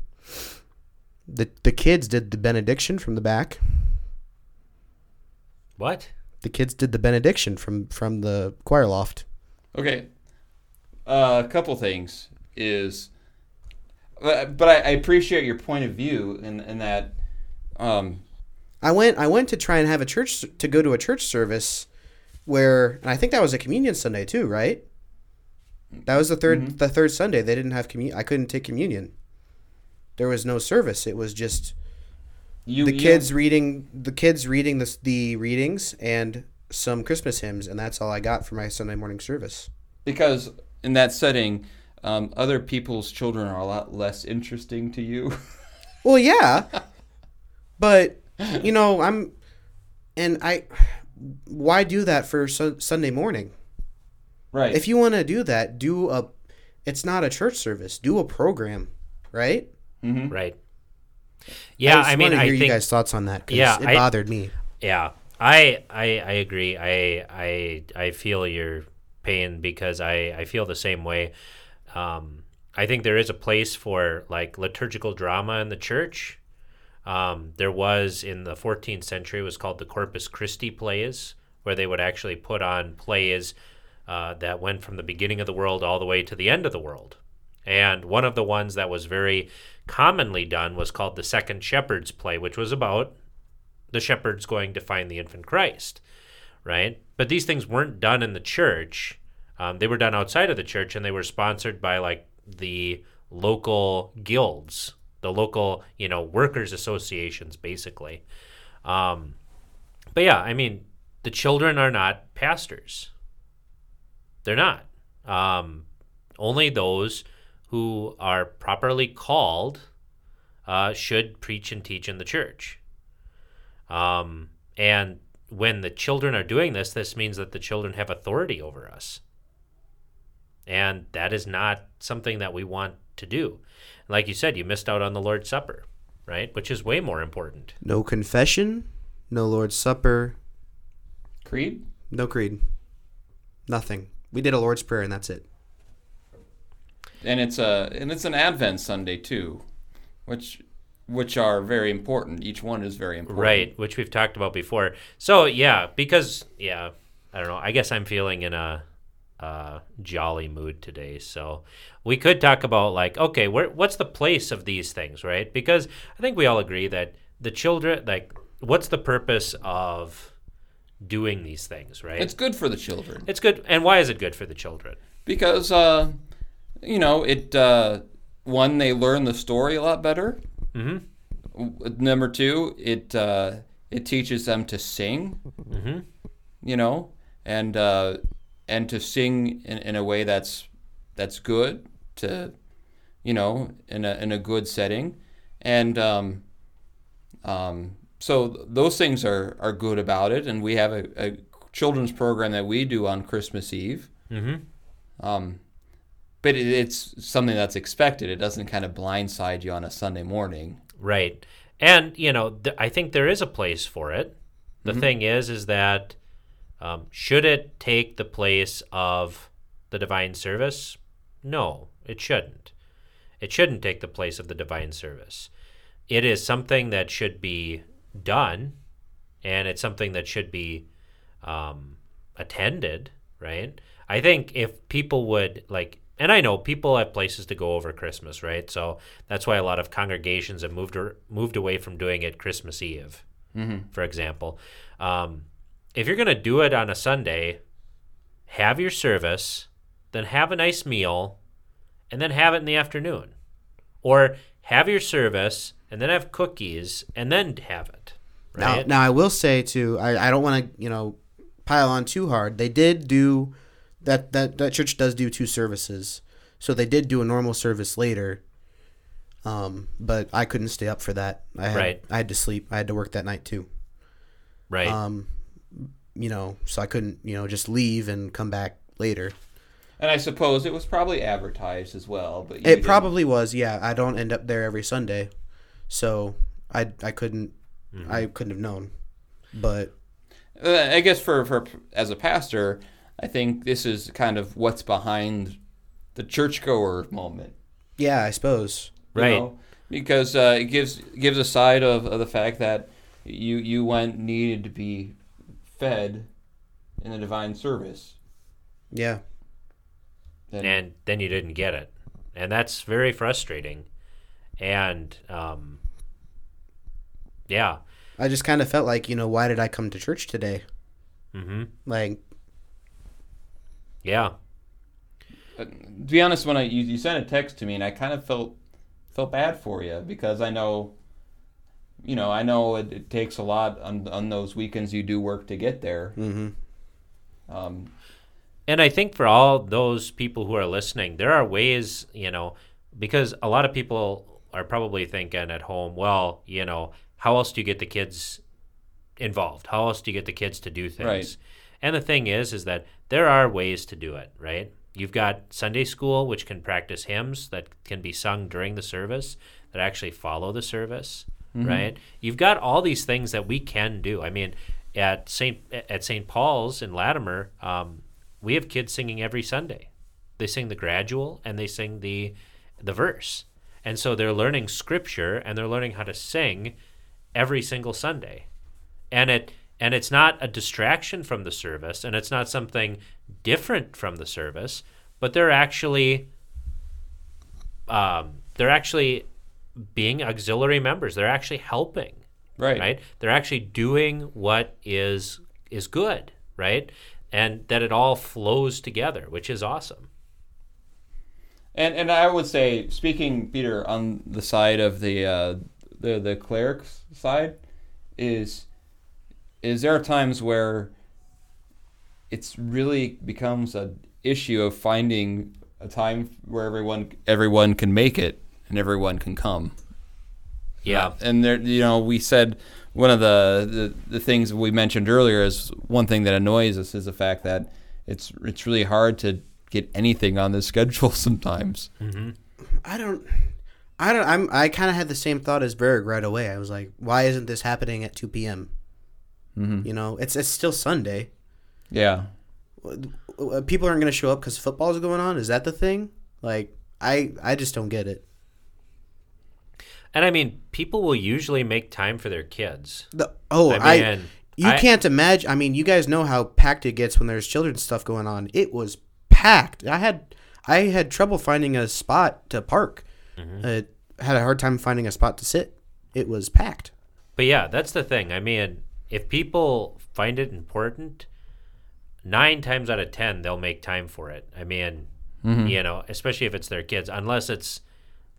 The the kids did the benediction from the back. What? The kids did the benediction from from the choir loft. Okay. Uh, a couple things is, uh, but I, I appreciate your point of view in, in that. Um, I went I went to try and have a church to go to a church service where and I think that was a communion Sunday too, right? That was the 3rd the third Sunday. They didn't have communion. I couldn't take communion. There was no service. It was just you the you- kids reading the kids reading the the readings and some Christmas hymns, and that's all I got for my Sunday morning service. because in that setting, um, other people's children are a lot less interesting to you. [LAUGHS] Well, yeah, but you know, I'm, and I, why do that for su- Sunday morning? Right. If you want to do that, do a, it's not a church service. Do a program, right? mm-hmm. Right. Yeah, just I, mean, I hear think you guys' thoughts on that. Yeah, it I- bothered me. Yeah, I I I agree. I I I feel your pain because I I feel the same way. Um, I think there is a place for like liturgical drama in the church. Um, there was in the 14th century it was called the Corpus Christi plays, where they would actually put on plays uh, that went from the beginning of the world all the way to the end of the world. And one of the ones that was very commonly done was called the Second Shepherd's Play, which was about the shepherds going to find the infant Christ, right? But these things weren't done in the church. Um, they were done outside of the church, and they were sponsored by like the local guilds, the local you know workers associations, basically. Um, but yeah, I mean, the children are not pastors. They're not. Um, only those who are properly called uh, should preach and teach in the church. Um, and when the children are doing this, this means that the children have authority over us. And that is not something that we want to do. Like you said, you missed out on the Lord's Supper, right? Which is way more important. No confession, no Lord's Supper, Creed. no creed, nothing. We did a Lord's Prayer and that's it. And it's a and it's an Advent Sunday too, which which are very important. Each one is very important. Right, which we've talked about before. So yeah, because yeah, I don't know. I guess I'm feeling in a uh, jolly mood today. So we could talk about like, okay, where what's the place of these things, right? Because I think we all agree that the children, like, what's the purpose of doing these things, right? It's good for the children it's good, and why is it good for the children? because uh, you know it. Uh, one, they learn the story a lot better. Mm-hmm. Number two, it uh, it teaches them to sing. Mm-hmm. You know, and uh, and to sing in, in a way that's that's good to you know in a in a good setting, and um, um, so those things are are good about it. And we have a, a children's program that we do on Christmas Eve. Mm-hmm. Um, but it, it's something that's expected. It doesn't kind of blindside you on a Sunday morning. Right. And, you know, th- I think there is a place for it. The thing is, is that um, should it take the place of the divine service? No, it shouldn't. It shouldn't take the place of the divine service. It is something that should be done, and it's something that should be um, attended, right? I think if people would like, and I know people have places to go over Christmas, right? So that's why a lot of congregations have moved or, moved away from doing it Christmas Eve, for example. Um, if you're going to do it on a Sunday, have your service, then have a nice meal, and then have it in the afternoon, or have your service and then have cookies and then have it. Right? Now, now I will say too, I, I don't want to you know pile on too hard. They did do that that that church does do two services, so they did do a normal service later. Um, but I couldn't stay up for that. I had, Right. I had to sleep. I had to work that night too. right. Um, you know, so I couldn't you know just leave and come back later. And I suppose it was probably advertised as well. But It didn't- probably was. Yeah, I don't end up there every Sunday, so I I couldn't I couldn't have known. But Uh, I guess for, for as a pastor, I think this is kind of what's behind the churchgoer moment. yeah, I suppose. you Right. know? Because uh, it gives gives a side of, of the fact that you you went needed to be fed in the divine service. Yeah. And, and then you didn't get it, and that's very frustrating. And um, yeah, I just kind of felt like, you know, why did I come to church today? hmm Like, yeah, uh, to be honest, when I you, you sent a text to me, and I kind of felt felt bad for you because I know, you know, I know it, it takes a lot on on those weekends you do work to get there. hmm Um, and I think for all those people who are listening, there are ways, you know, because a lot of people are probably thinking at home, well, you know, how else do you get the kids involved? How else do you get the kids to do things? Right. And the thing is, is that there are ways to do it, right? You've got Sunday school, which can practice hymns that can be sung during the service that actually follow the service, right? You've got all these things that we can do. I mean, at Saint at Saint Paul's in Latimer, um, we have kids singing every Sunday. They sing the gradual and they sing the the verse, and so they're learning scripture and they're learning how to sing every single Sunday and it and it's not a distraction from the service and it's not something different from the service but they're actually um, they're actually being auxiliary members. They're actually helping Right. right? They're actually doing what is is good right? And that it all flows together which is awesome. And and I would say, speaking Peter on the side of the uh, the the clerics side, is is there are times where it's really becomes an issue of finding a time where everyone everyone can make it and everyone can come. yeah And there, you know, we said one of the, the the things we mentioned earlier is one thing that annoys us is the fact that it's it's really hard to get anything on the [LAUGHS] schedule sometimes. Mm-hmm. I don't. I don't. I'm. I kind of had the same thought as Berg right away. I was like, why isn't this happening at 2 p.m.? Mm-hmm. You know, it's it's still Sunday. Yeah. Uh, People aren't going to show up because football's going on. Is that the thing? Like, I I just don't get it. and i mean people will usually make time for their kids The, oh, I I. you I- can't imagine. I mean, you guys know how packed it gets when there's children's stuff going on. It was packed. I had I had trouble finding a spot to park. Mm-hmm. Uh, had a hard time finding a spot to sit. It was packed. But yeah, that's the thing. I mean, if people find it important, nine times out of ten they'll make time for it. I mean, you know, especially if it's their kids, unless it's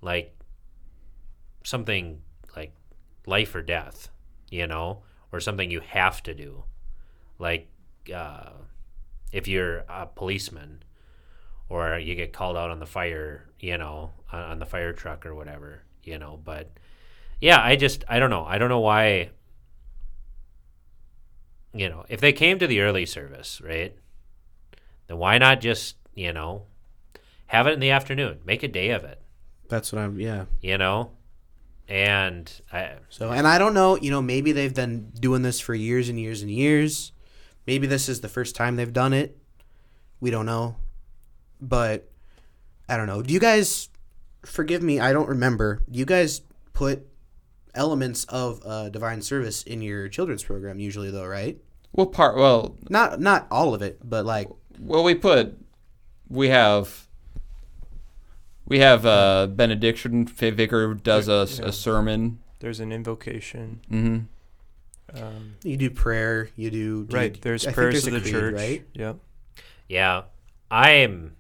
like something like life or death, you know, or something you have to do, like uh, if you're a policeman or you get called out on the fire, you know, on, on the fire truck or whatever, you know, but yeah, I just I don't know. I don't know why you know, if they came to the early service, right? Then why not just, you know, have it in the afternoon. Make a day of it, That's what I'm. Yeah. you know? And I So, and I don't know, you know, maybe they've been doing this for years and years and years. Maybe this is the first time they've done it. We don't know. But I don't know. Do you guys forgive me, I don't remember. Do you guys put elements of uh, divine service in your children's program usually though, right? Well, part well, Not not all of it, but like well, we put we have we have uh, benediction. Fa- Vicar does a, Yeah. a sermon. There's an invocation. hmm Um, you do prayer, you do, do right. you- There's I prayers there's of the creed, church. right? Yep. yeah, I'm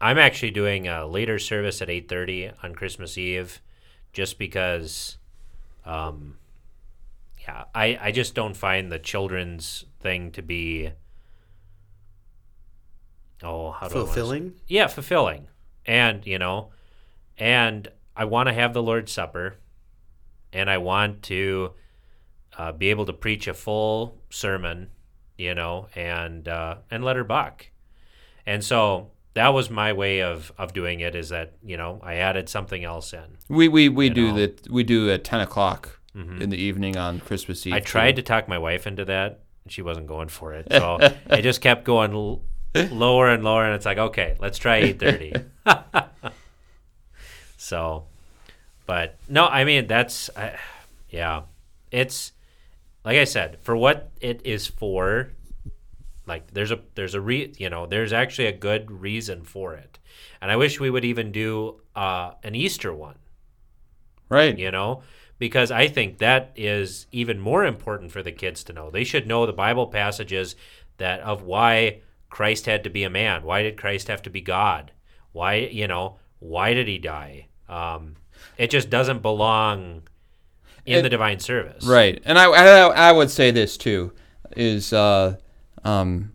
I'm actually doing a later service at 8:30 on Christmas Eve just because um yeah, I I just don't find the children's thing to be oh, how Fulfilling? yeah, fulfilling. And, you know, and I want to have the Lord's Supper and I want to uh, be able to preach a full sermon, you know, and uh, and let her buck. And so that was my way of, of doing it is that, you know, I added something else in. We we, we do that. We do at ten o'clock Mhm. in the evening on Christmas Eve. I tried to talk my wife into that. and She wasn't going for it. So [LAUGHS] I just kept going l- lower and lower. And it's like, okay, let's try 830. [LAUGHS] so, but no, I mean, that's, I, yeah, it's like I said, for what it is for, like there's a, there's a re, you know, there's actually a good reason for it. And I wish we would even do uh, an Easter one. Right. you know? Because i think that is even more important for the kids to know. They should know the bible passages that of why christ had to be a man. Why did christ have to be god? Why you know why did he die? Um, it just doesn't belong in It- the divine service. Right, and I, I I would say this too is uh, um,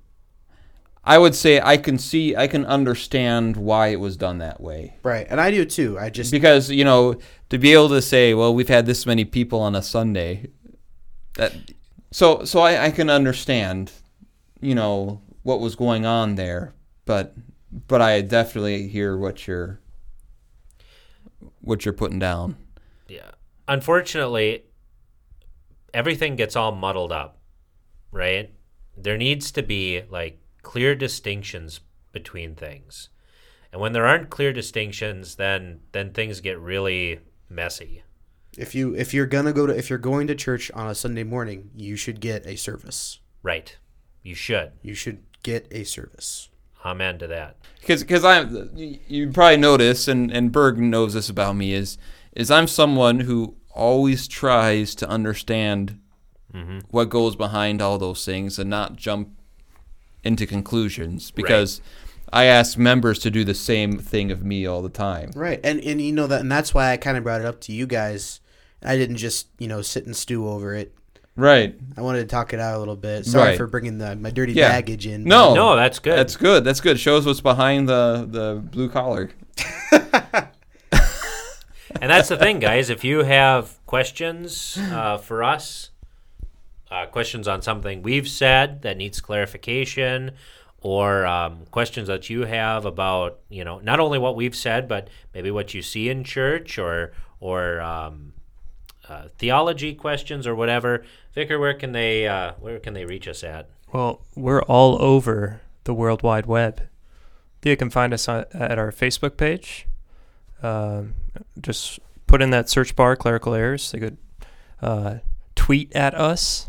I would say I can see, I can understand why it was done that way. Right, and I do too. I just Because you know, to be able to say, well, we've had this many people on a Sunday, that so so I, I can understand, you know, what was going on there, but but I definitely hear what you're what you're putting down. Yeah. Unfortunately, everything gets all muddled up, right? There needs to be like clear distinctions between things. And when there aren't clear distinctions, then then things get really messy. if you if you're gonna go to if you're going to church on a Sunday morning, you should get a service. Right. You should. You should get a service. Amen to that. because because I'm you- you probably notice and and Berg knows this about me is is I'm someone who always tries to understand what goes behind all those things and not jump into conclusions because I ask members to do the same thing of me all the time. Right, and and you know that, and that's why I kind of brought it up to you guys. I didn't just you know sit and stew over it. Right. I wanted to talk it out a little bit. Sorry Right. for bringing the my dirty Yeah. baggage in. No. No, that's good. That's good. That's good. Shows what's behind the the blue collar. [LAUGHS] and that's the thing, guys. If you have questions uh, for us, uh, questions on something we've said that needs clarification, or um, questions that you have about, you know, not only what we've said, but maybe what you see in church, or or um, uh, theology questions, or whatever. Vicar, where can they uh, where can they reach us at? Well, we're all over the World Wide Web. You can find us on, at our Facebook page. Um, just put in that search bar "clerical errors." They could uh, tweet at us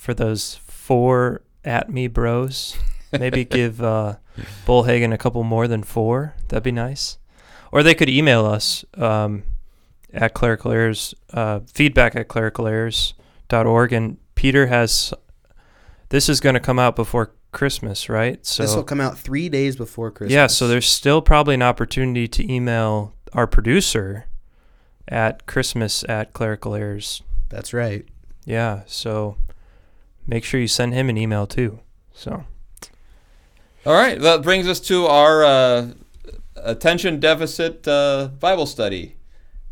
for those four at me bros. Maybe [LAUGHS] give uh, Bullhagen a couple more than four. That'd be nice. Or they could email us um, at clerical errors, uh, feedback at clericalerrors.org. And Peter has this is going to come out before Christmas, right? So this will come out three days before Christmas. yeah, so there's still probably an opportunity to email our producer at Christmas at clerical errors. that's right. Yeah, so make sure you send him an email too. So All right. That brings us to our uh, attention deficit uh, Bible study.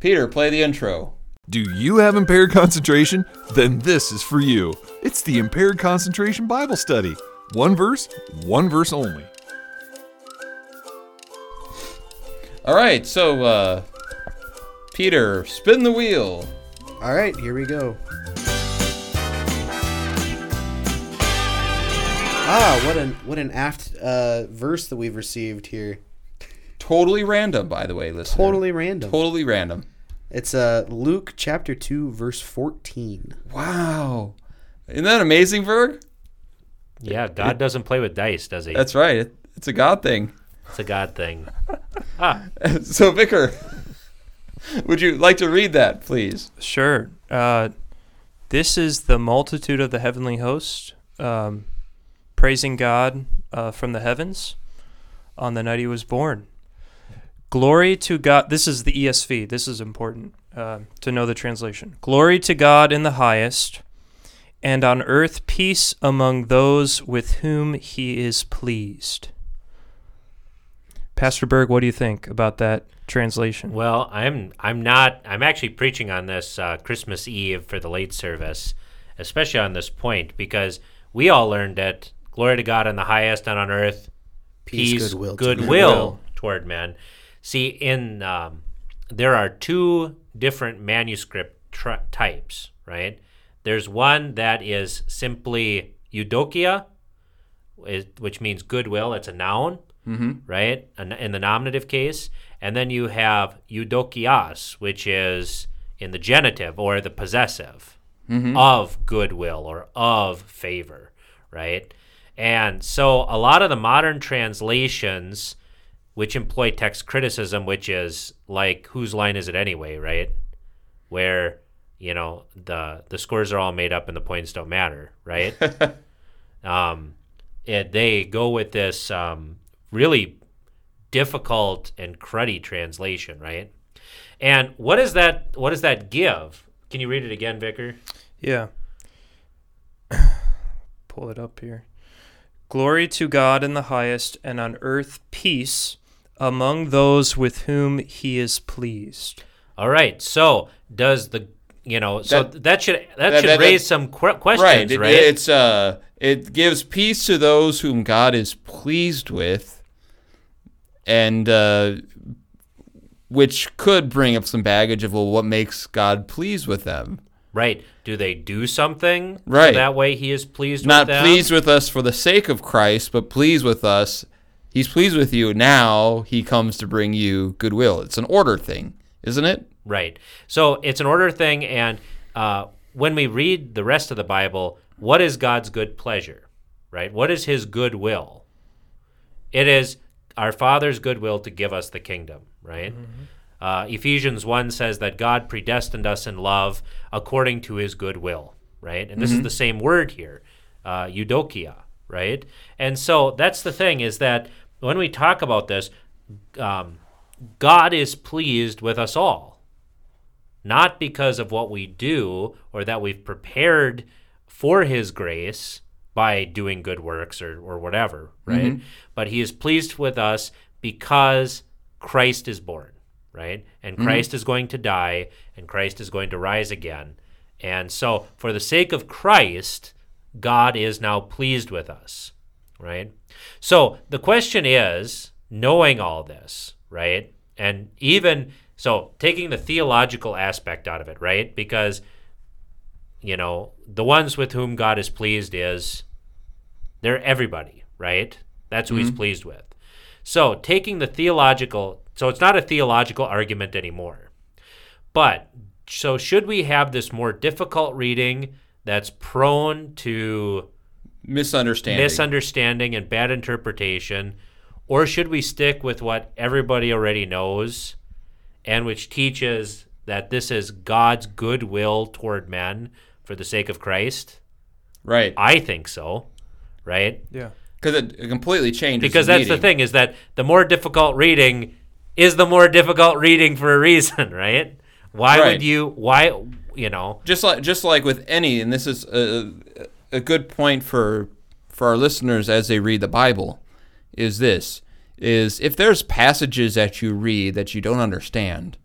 Peter, play the intro. Do you have impaired concentration? Then this is for you. It's the Impaired Concentration Bible Study. One verse, one verse only. All right. So, uh, Peter, spin the wheel. All right, here we go. Ah, what an what an apt uh, verse that we've received here. Totally random, by the way, listener. Totally random. Totally random. It's uh, Luke chapter two, verse fourteen. Wow. Isn't that amazing, Berg? Yeah, God doesn't play with dice, does he? That's right. It, it's a God thing. It's a God thing. [LAUGHS] Ah, so, Vicar, would you like to read that, please? Sure. Uh, this is the multitude of the heavenly host um, praising God uh, from the heavens on the night he was born. Glory to God. This is the ESV. This is important uh, to know the translation. Glory to God in the highest, and on earth peace among those with whom he is pleased. Pastor Berg, what do you think about that translation? Well, I'm I'm not I'm actually preaching on this uh, Christmas Eve for the late service, especially on this point because we all learned it. Glory to God in the highest and on earth, Peace, peace, goodwill, goodwill, men." Goodwill. toward men. See, in um, there are two different manuscript tr- types, right? There's one that is simply eudokia, which means goodwill. It's a noun, right? In the nominative case, and then you have eudokias, which is in the genitive or the possessive of goodwill or of favor, right? And so a lot of the modern translations, which employ text criticism, which is like whose line is it anyway, right? Where you know the the scores are all made up and the points don't matter, right? [LAUGHS] um, it, they go with this um, really difficult and cruddy translation, right? And what does that what does that give? Can you read it again, Vicar? Yeah. [CLEARS THROAT] Pull it up here. Glory to God in the highest, and on earth peace among those with whom he is pleased. All right. So does the you know so That- that, should that, that- should that- raise some qu- questions, right. right? It, It's uh, it gives peace to those whom God is pleased with, and uh, which could bring up some baggage of well, what makes God pleased with them? Right. Do they do something so Right. that way he is pleased Not with them? pleased with us for the sake of Christ, but pleased with us. He's pleased with you now. He comes to bring you goodwill. It's an order thing, isn't it? Right. So it's an order thing, and uh, when we read the rest of the Bible, what is God's good pleasure? Right. What is His goodwill? It is our Father's goodwill to give us the kingdom. Right. Uh, Ephesians one says that God predestined us in love according to His good will. Right. And this is the same word here, uh, eudokia. Right. And so that's the thing is that when we talk about this, um, God is pleased with us all not because of what we do or that we've prepared for his grace by doing good works or, or whatever, right? But he is pleased with us because Christ is born, right? And mm-hmm. Christ is going to die and Christ is going to rise again. And so, for the sake of Christ, God is now pleased with us, right? So, the question is knowing all this, right? And even so, taking the theological aspect out of it, right? Because, you know, the ones with whom God is pleased is they're everybody, right? That's who he's mm-hmm. pleased with. So, taking the theological, so it's not a theological argument anymore. But, so should we have this more difficult reading that's prone to Misunderstanding. misunderstanding and bad interpretation, or should we stick with what everybody already knows and which teaches that this is God's goodwill toward men for the sake of Christ? right. I think so, right? Yeah. Because it, it completely changes. Because the that's the thing is that the more difficult reading is the more difficult reading for a reason, [LAUGHS] right? Why Right. would you why you know, just like just like with any, and this is a, a good point for for our listeners as they read the Bible, is this: is if there's passages that you read that you don't understand,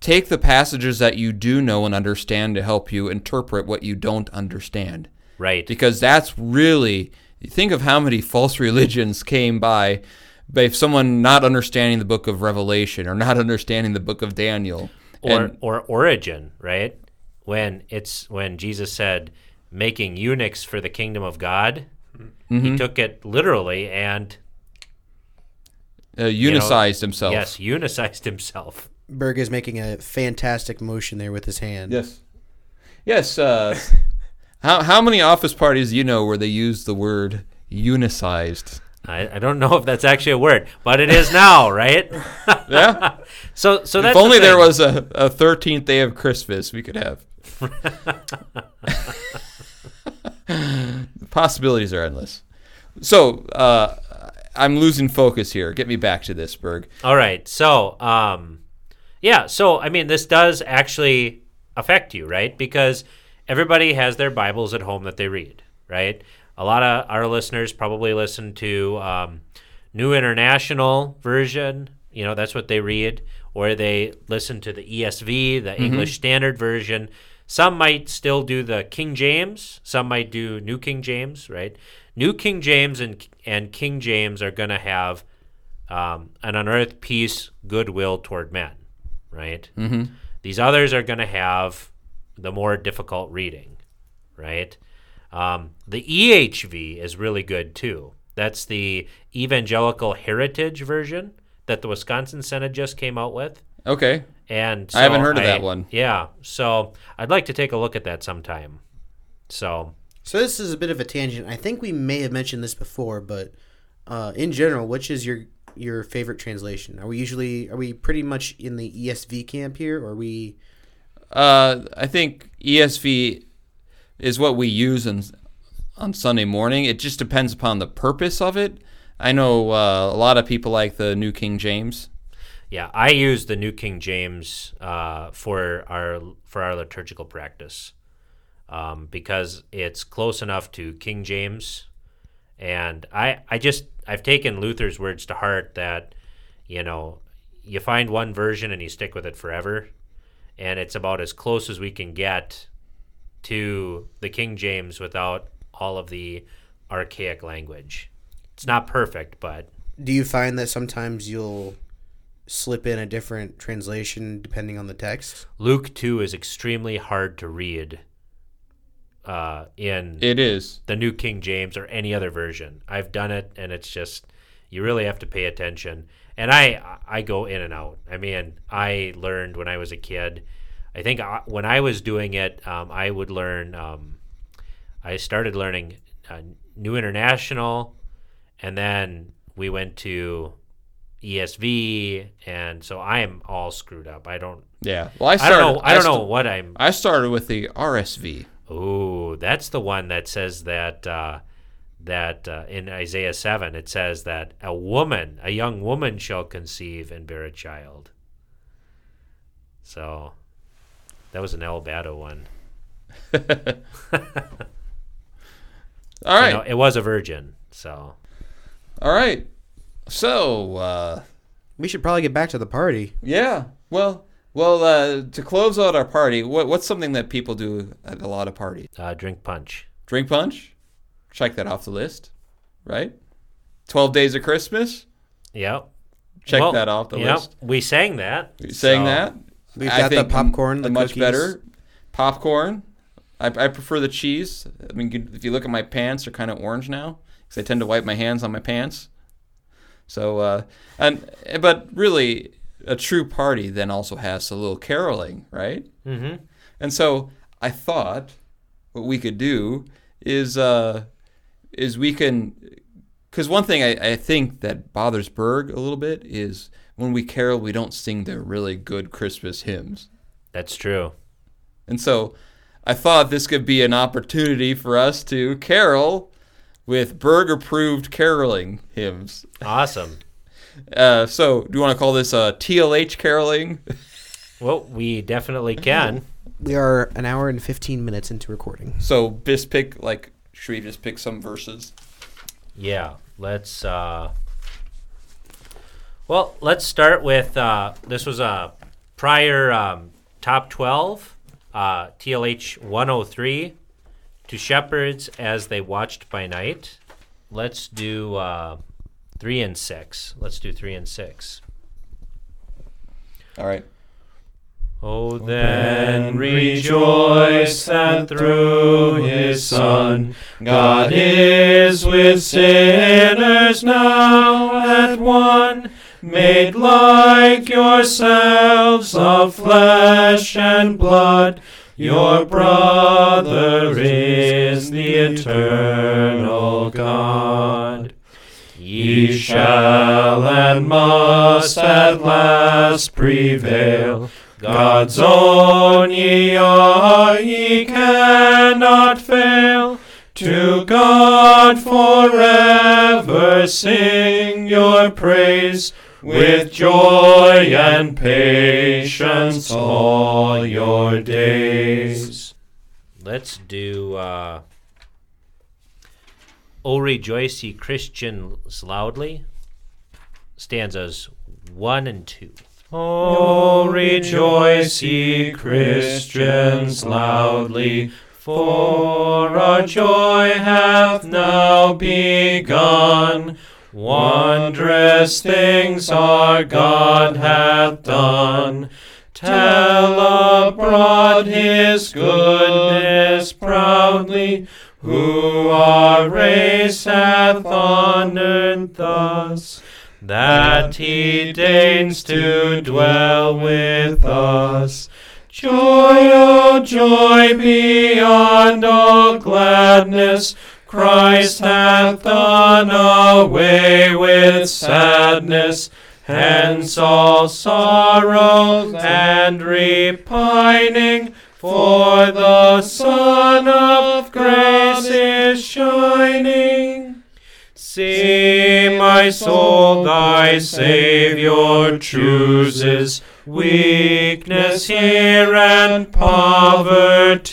take the passages that you do know and understand to help you interpret what you don't understand, right? because that's really think of how many false [LAUGHS] religions came by by someone not understanding the book of Revelation or not understanding the book of Daniel. or And- or Origen, right? When it's when Jesus said making eunuchs for the kingdom of God, Mm-hmm. he took it literally and uh, unicized himself. yes, unicized himself. Berg is making a fantastic motion there with his hand. Yes. Yes. Uh, [LAUGHS] how how many office parties you know where they use the word unicized? I, I don't know if that's actually a word, but it is now, [LAUGHS] right? Yeah. [LAUGHS] so so that's if the only there was a a thirteenth day of Christmas, we could have. the [LAUGHS] possibilities are endless. So uh, I'm losing focus here. Get me back to this, Berg. All right. So, um, yeah. So, I mean, this does actually affect you, right? Because everybody has their Bibles at home that they read, right? A lot of our listeners probably listen to um, New International Version. You know, that's what they read, or they listen to the ESV, the English Standard Version. Some might still do the King James. Some might do New King James, right? New King James and and King James are going to have um, an unearthed peace, goodwill toward men, right? Mm-hmm. These others are going to have the more difficult reading, right? Um, the EHV is really good too. That's the Evangelical Heritage version that the Wisconsin Synod just came out with. Okay. And I haven't so heard of I- that one. Yeah, so I'd like to take a look at that sometime. So So this is a bit of a tangent. I think we may have mentioned this before, but uh, in general, which is your your favorite translation? Are we usually are we pretty much in the ESV camp here, or are we? Uh, I think ESV is what we use on, on Sunday morning. It just depends upon the purpose of it. I know uh, a lot of people like the New King James. Yeah, I use the New King James uh, for our for our liturgical practice um, because it's close enough to King James, And I, I just I've taken Luther's words to heart that, you know, you find one version and you stick with it forever. And it's about as close as we can get to the King James without all of the archaic language. It's not perfect, but Do you find that sometimes you'll slip in a different translation depending on the text? Luke 2 is extremely hard to read uh, in It is. the New King James or any other version. I've done it, and it's just you really have to pay attention. And I I go in and out. I mean, I learned when I was a kid. I think I, when I was doing it, um, I would learn. Um, I started learning uh, New International, and then we went to ESV, and so I am all screwed up. I don't. Yeah. Well, I I started. don't know. I don't know st- what I'm. I started with the RSV. Oh, that's the one that says that uh, that uh, in Isaiah seven it says that a woman, a young woman, shall conceive and bear a child. So that was an Albato one. [LAUGHS] All right. You know, it was a virgin. So All right. So, uh, We should probably get back to the party. yeah. Well, well, uh, to close out our party, what, what's something that people do at a lot of parties? uh, drink punch. Drink punch. Check that off the list. Right. Twelve Days of Christmas. Yep. Check Well, that off the yep, list. We sang that. We sang so- that? We've I got the popcorn, a the much cookies. better popcorn. I, I prefer the cheese. I mean, if you look at my pants, they're kind of orange now because I tend to wipe my hands on my pants. So, uh, and but really, a true party then also has a little caroling, right? Mm-hmm. And so I thought what we could do is uh, is we can because one thing I, I think that bothers Berg a little bit is when we carol, we don't sing the really good Christmas hymns. That's true. And so I thought this could be an opportunity for us to carol with Berg approved caroling hymns. Awesome. [LAUGHS] Uh, so, do you want to call this uh, TLH caroling? [LAUGHS] Well, we definitely can. We are an hour and 15 minutes into recording. So, just pick, like, should we just pick some verses? Yeah, let's. Uh, well, let's start with uh, this was a prior um, top twelve, uh, TLH one hundred three, to shepherds as they watched by night. Let's do uh, three and six. Let's do three and six. All right. Oh, then rejoice that through his Son God is with sinners now at one, made like yourselves of flesh and blood. Your brother is the eternal God. Ye shall and must at last prevail. God's own ye are, ye cannot fail. To God forever sing your praise with joy and patience all your days. Let's do uh O rejoice ye Christians loudly. Stanzas one and two. Oh, rejoice ye Christians loudly, for our joy hath now begun. Wondrous things our God hath done. Tell abroad his goodness proudly, who our race hath honored thus that he deigns to dwell with us. Joy, oh joy beyond all gladness, Christ hath done away with sadness. Hence all sorrow and repining, for the Sun of grace is shining. See, my soul, thy Saviour chooses weakness here and poverty.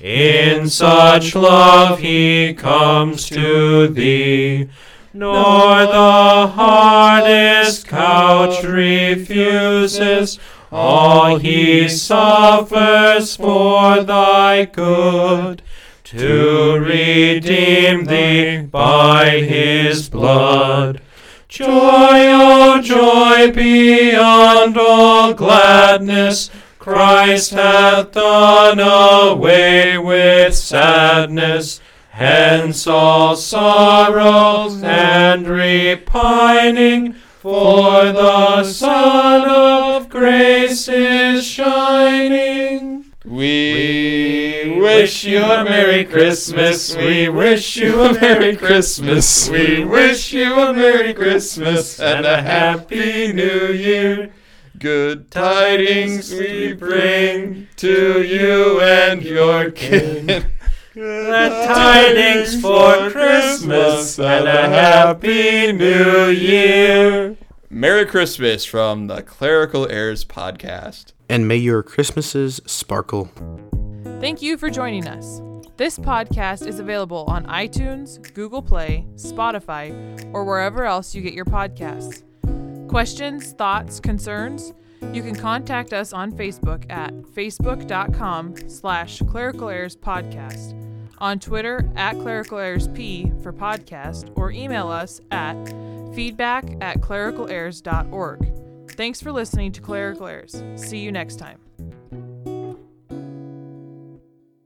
In such love he comes to thee. Nor the hardest couch refuses all he suffers for thy good, to redeem thee by his blood. Joy, oh joy beyond all gladness, Christ hath done away with sadness. Hence all sorrows and repining, for the Sun of grace is shining. We wish you a Merry Christmas. We wish you a Merry Christmas. We wish you a Merry Christmas and a Happy New Year. Good tidings we bring to you and your kin. [LAUGHS] Good tidings for Christmas and a Happy New Year. Merry Christmas from the Clerical Airs podcast. And may your Christmases sparkle. Thank you for joining us. This podcast is available on iTunes, Google Play, Spotify, or wherever else you get your podcasts. Questions, thoughts, concerns? You can contact us on Facebook at facebook.com slash clerical podcast, on Twitter at clerical p for podcast, or email us at feedback at clericalairs.org. Thanks for listening to Clerical Errors. See you next time.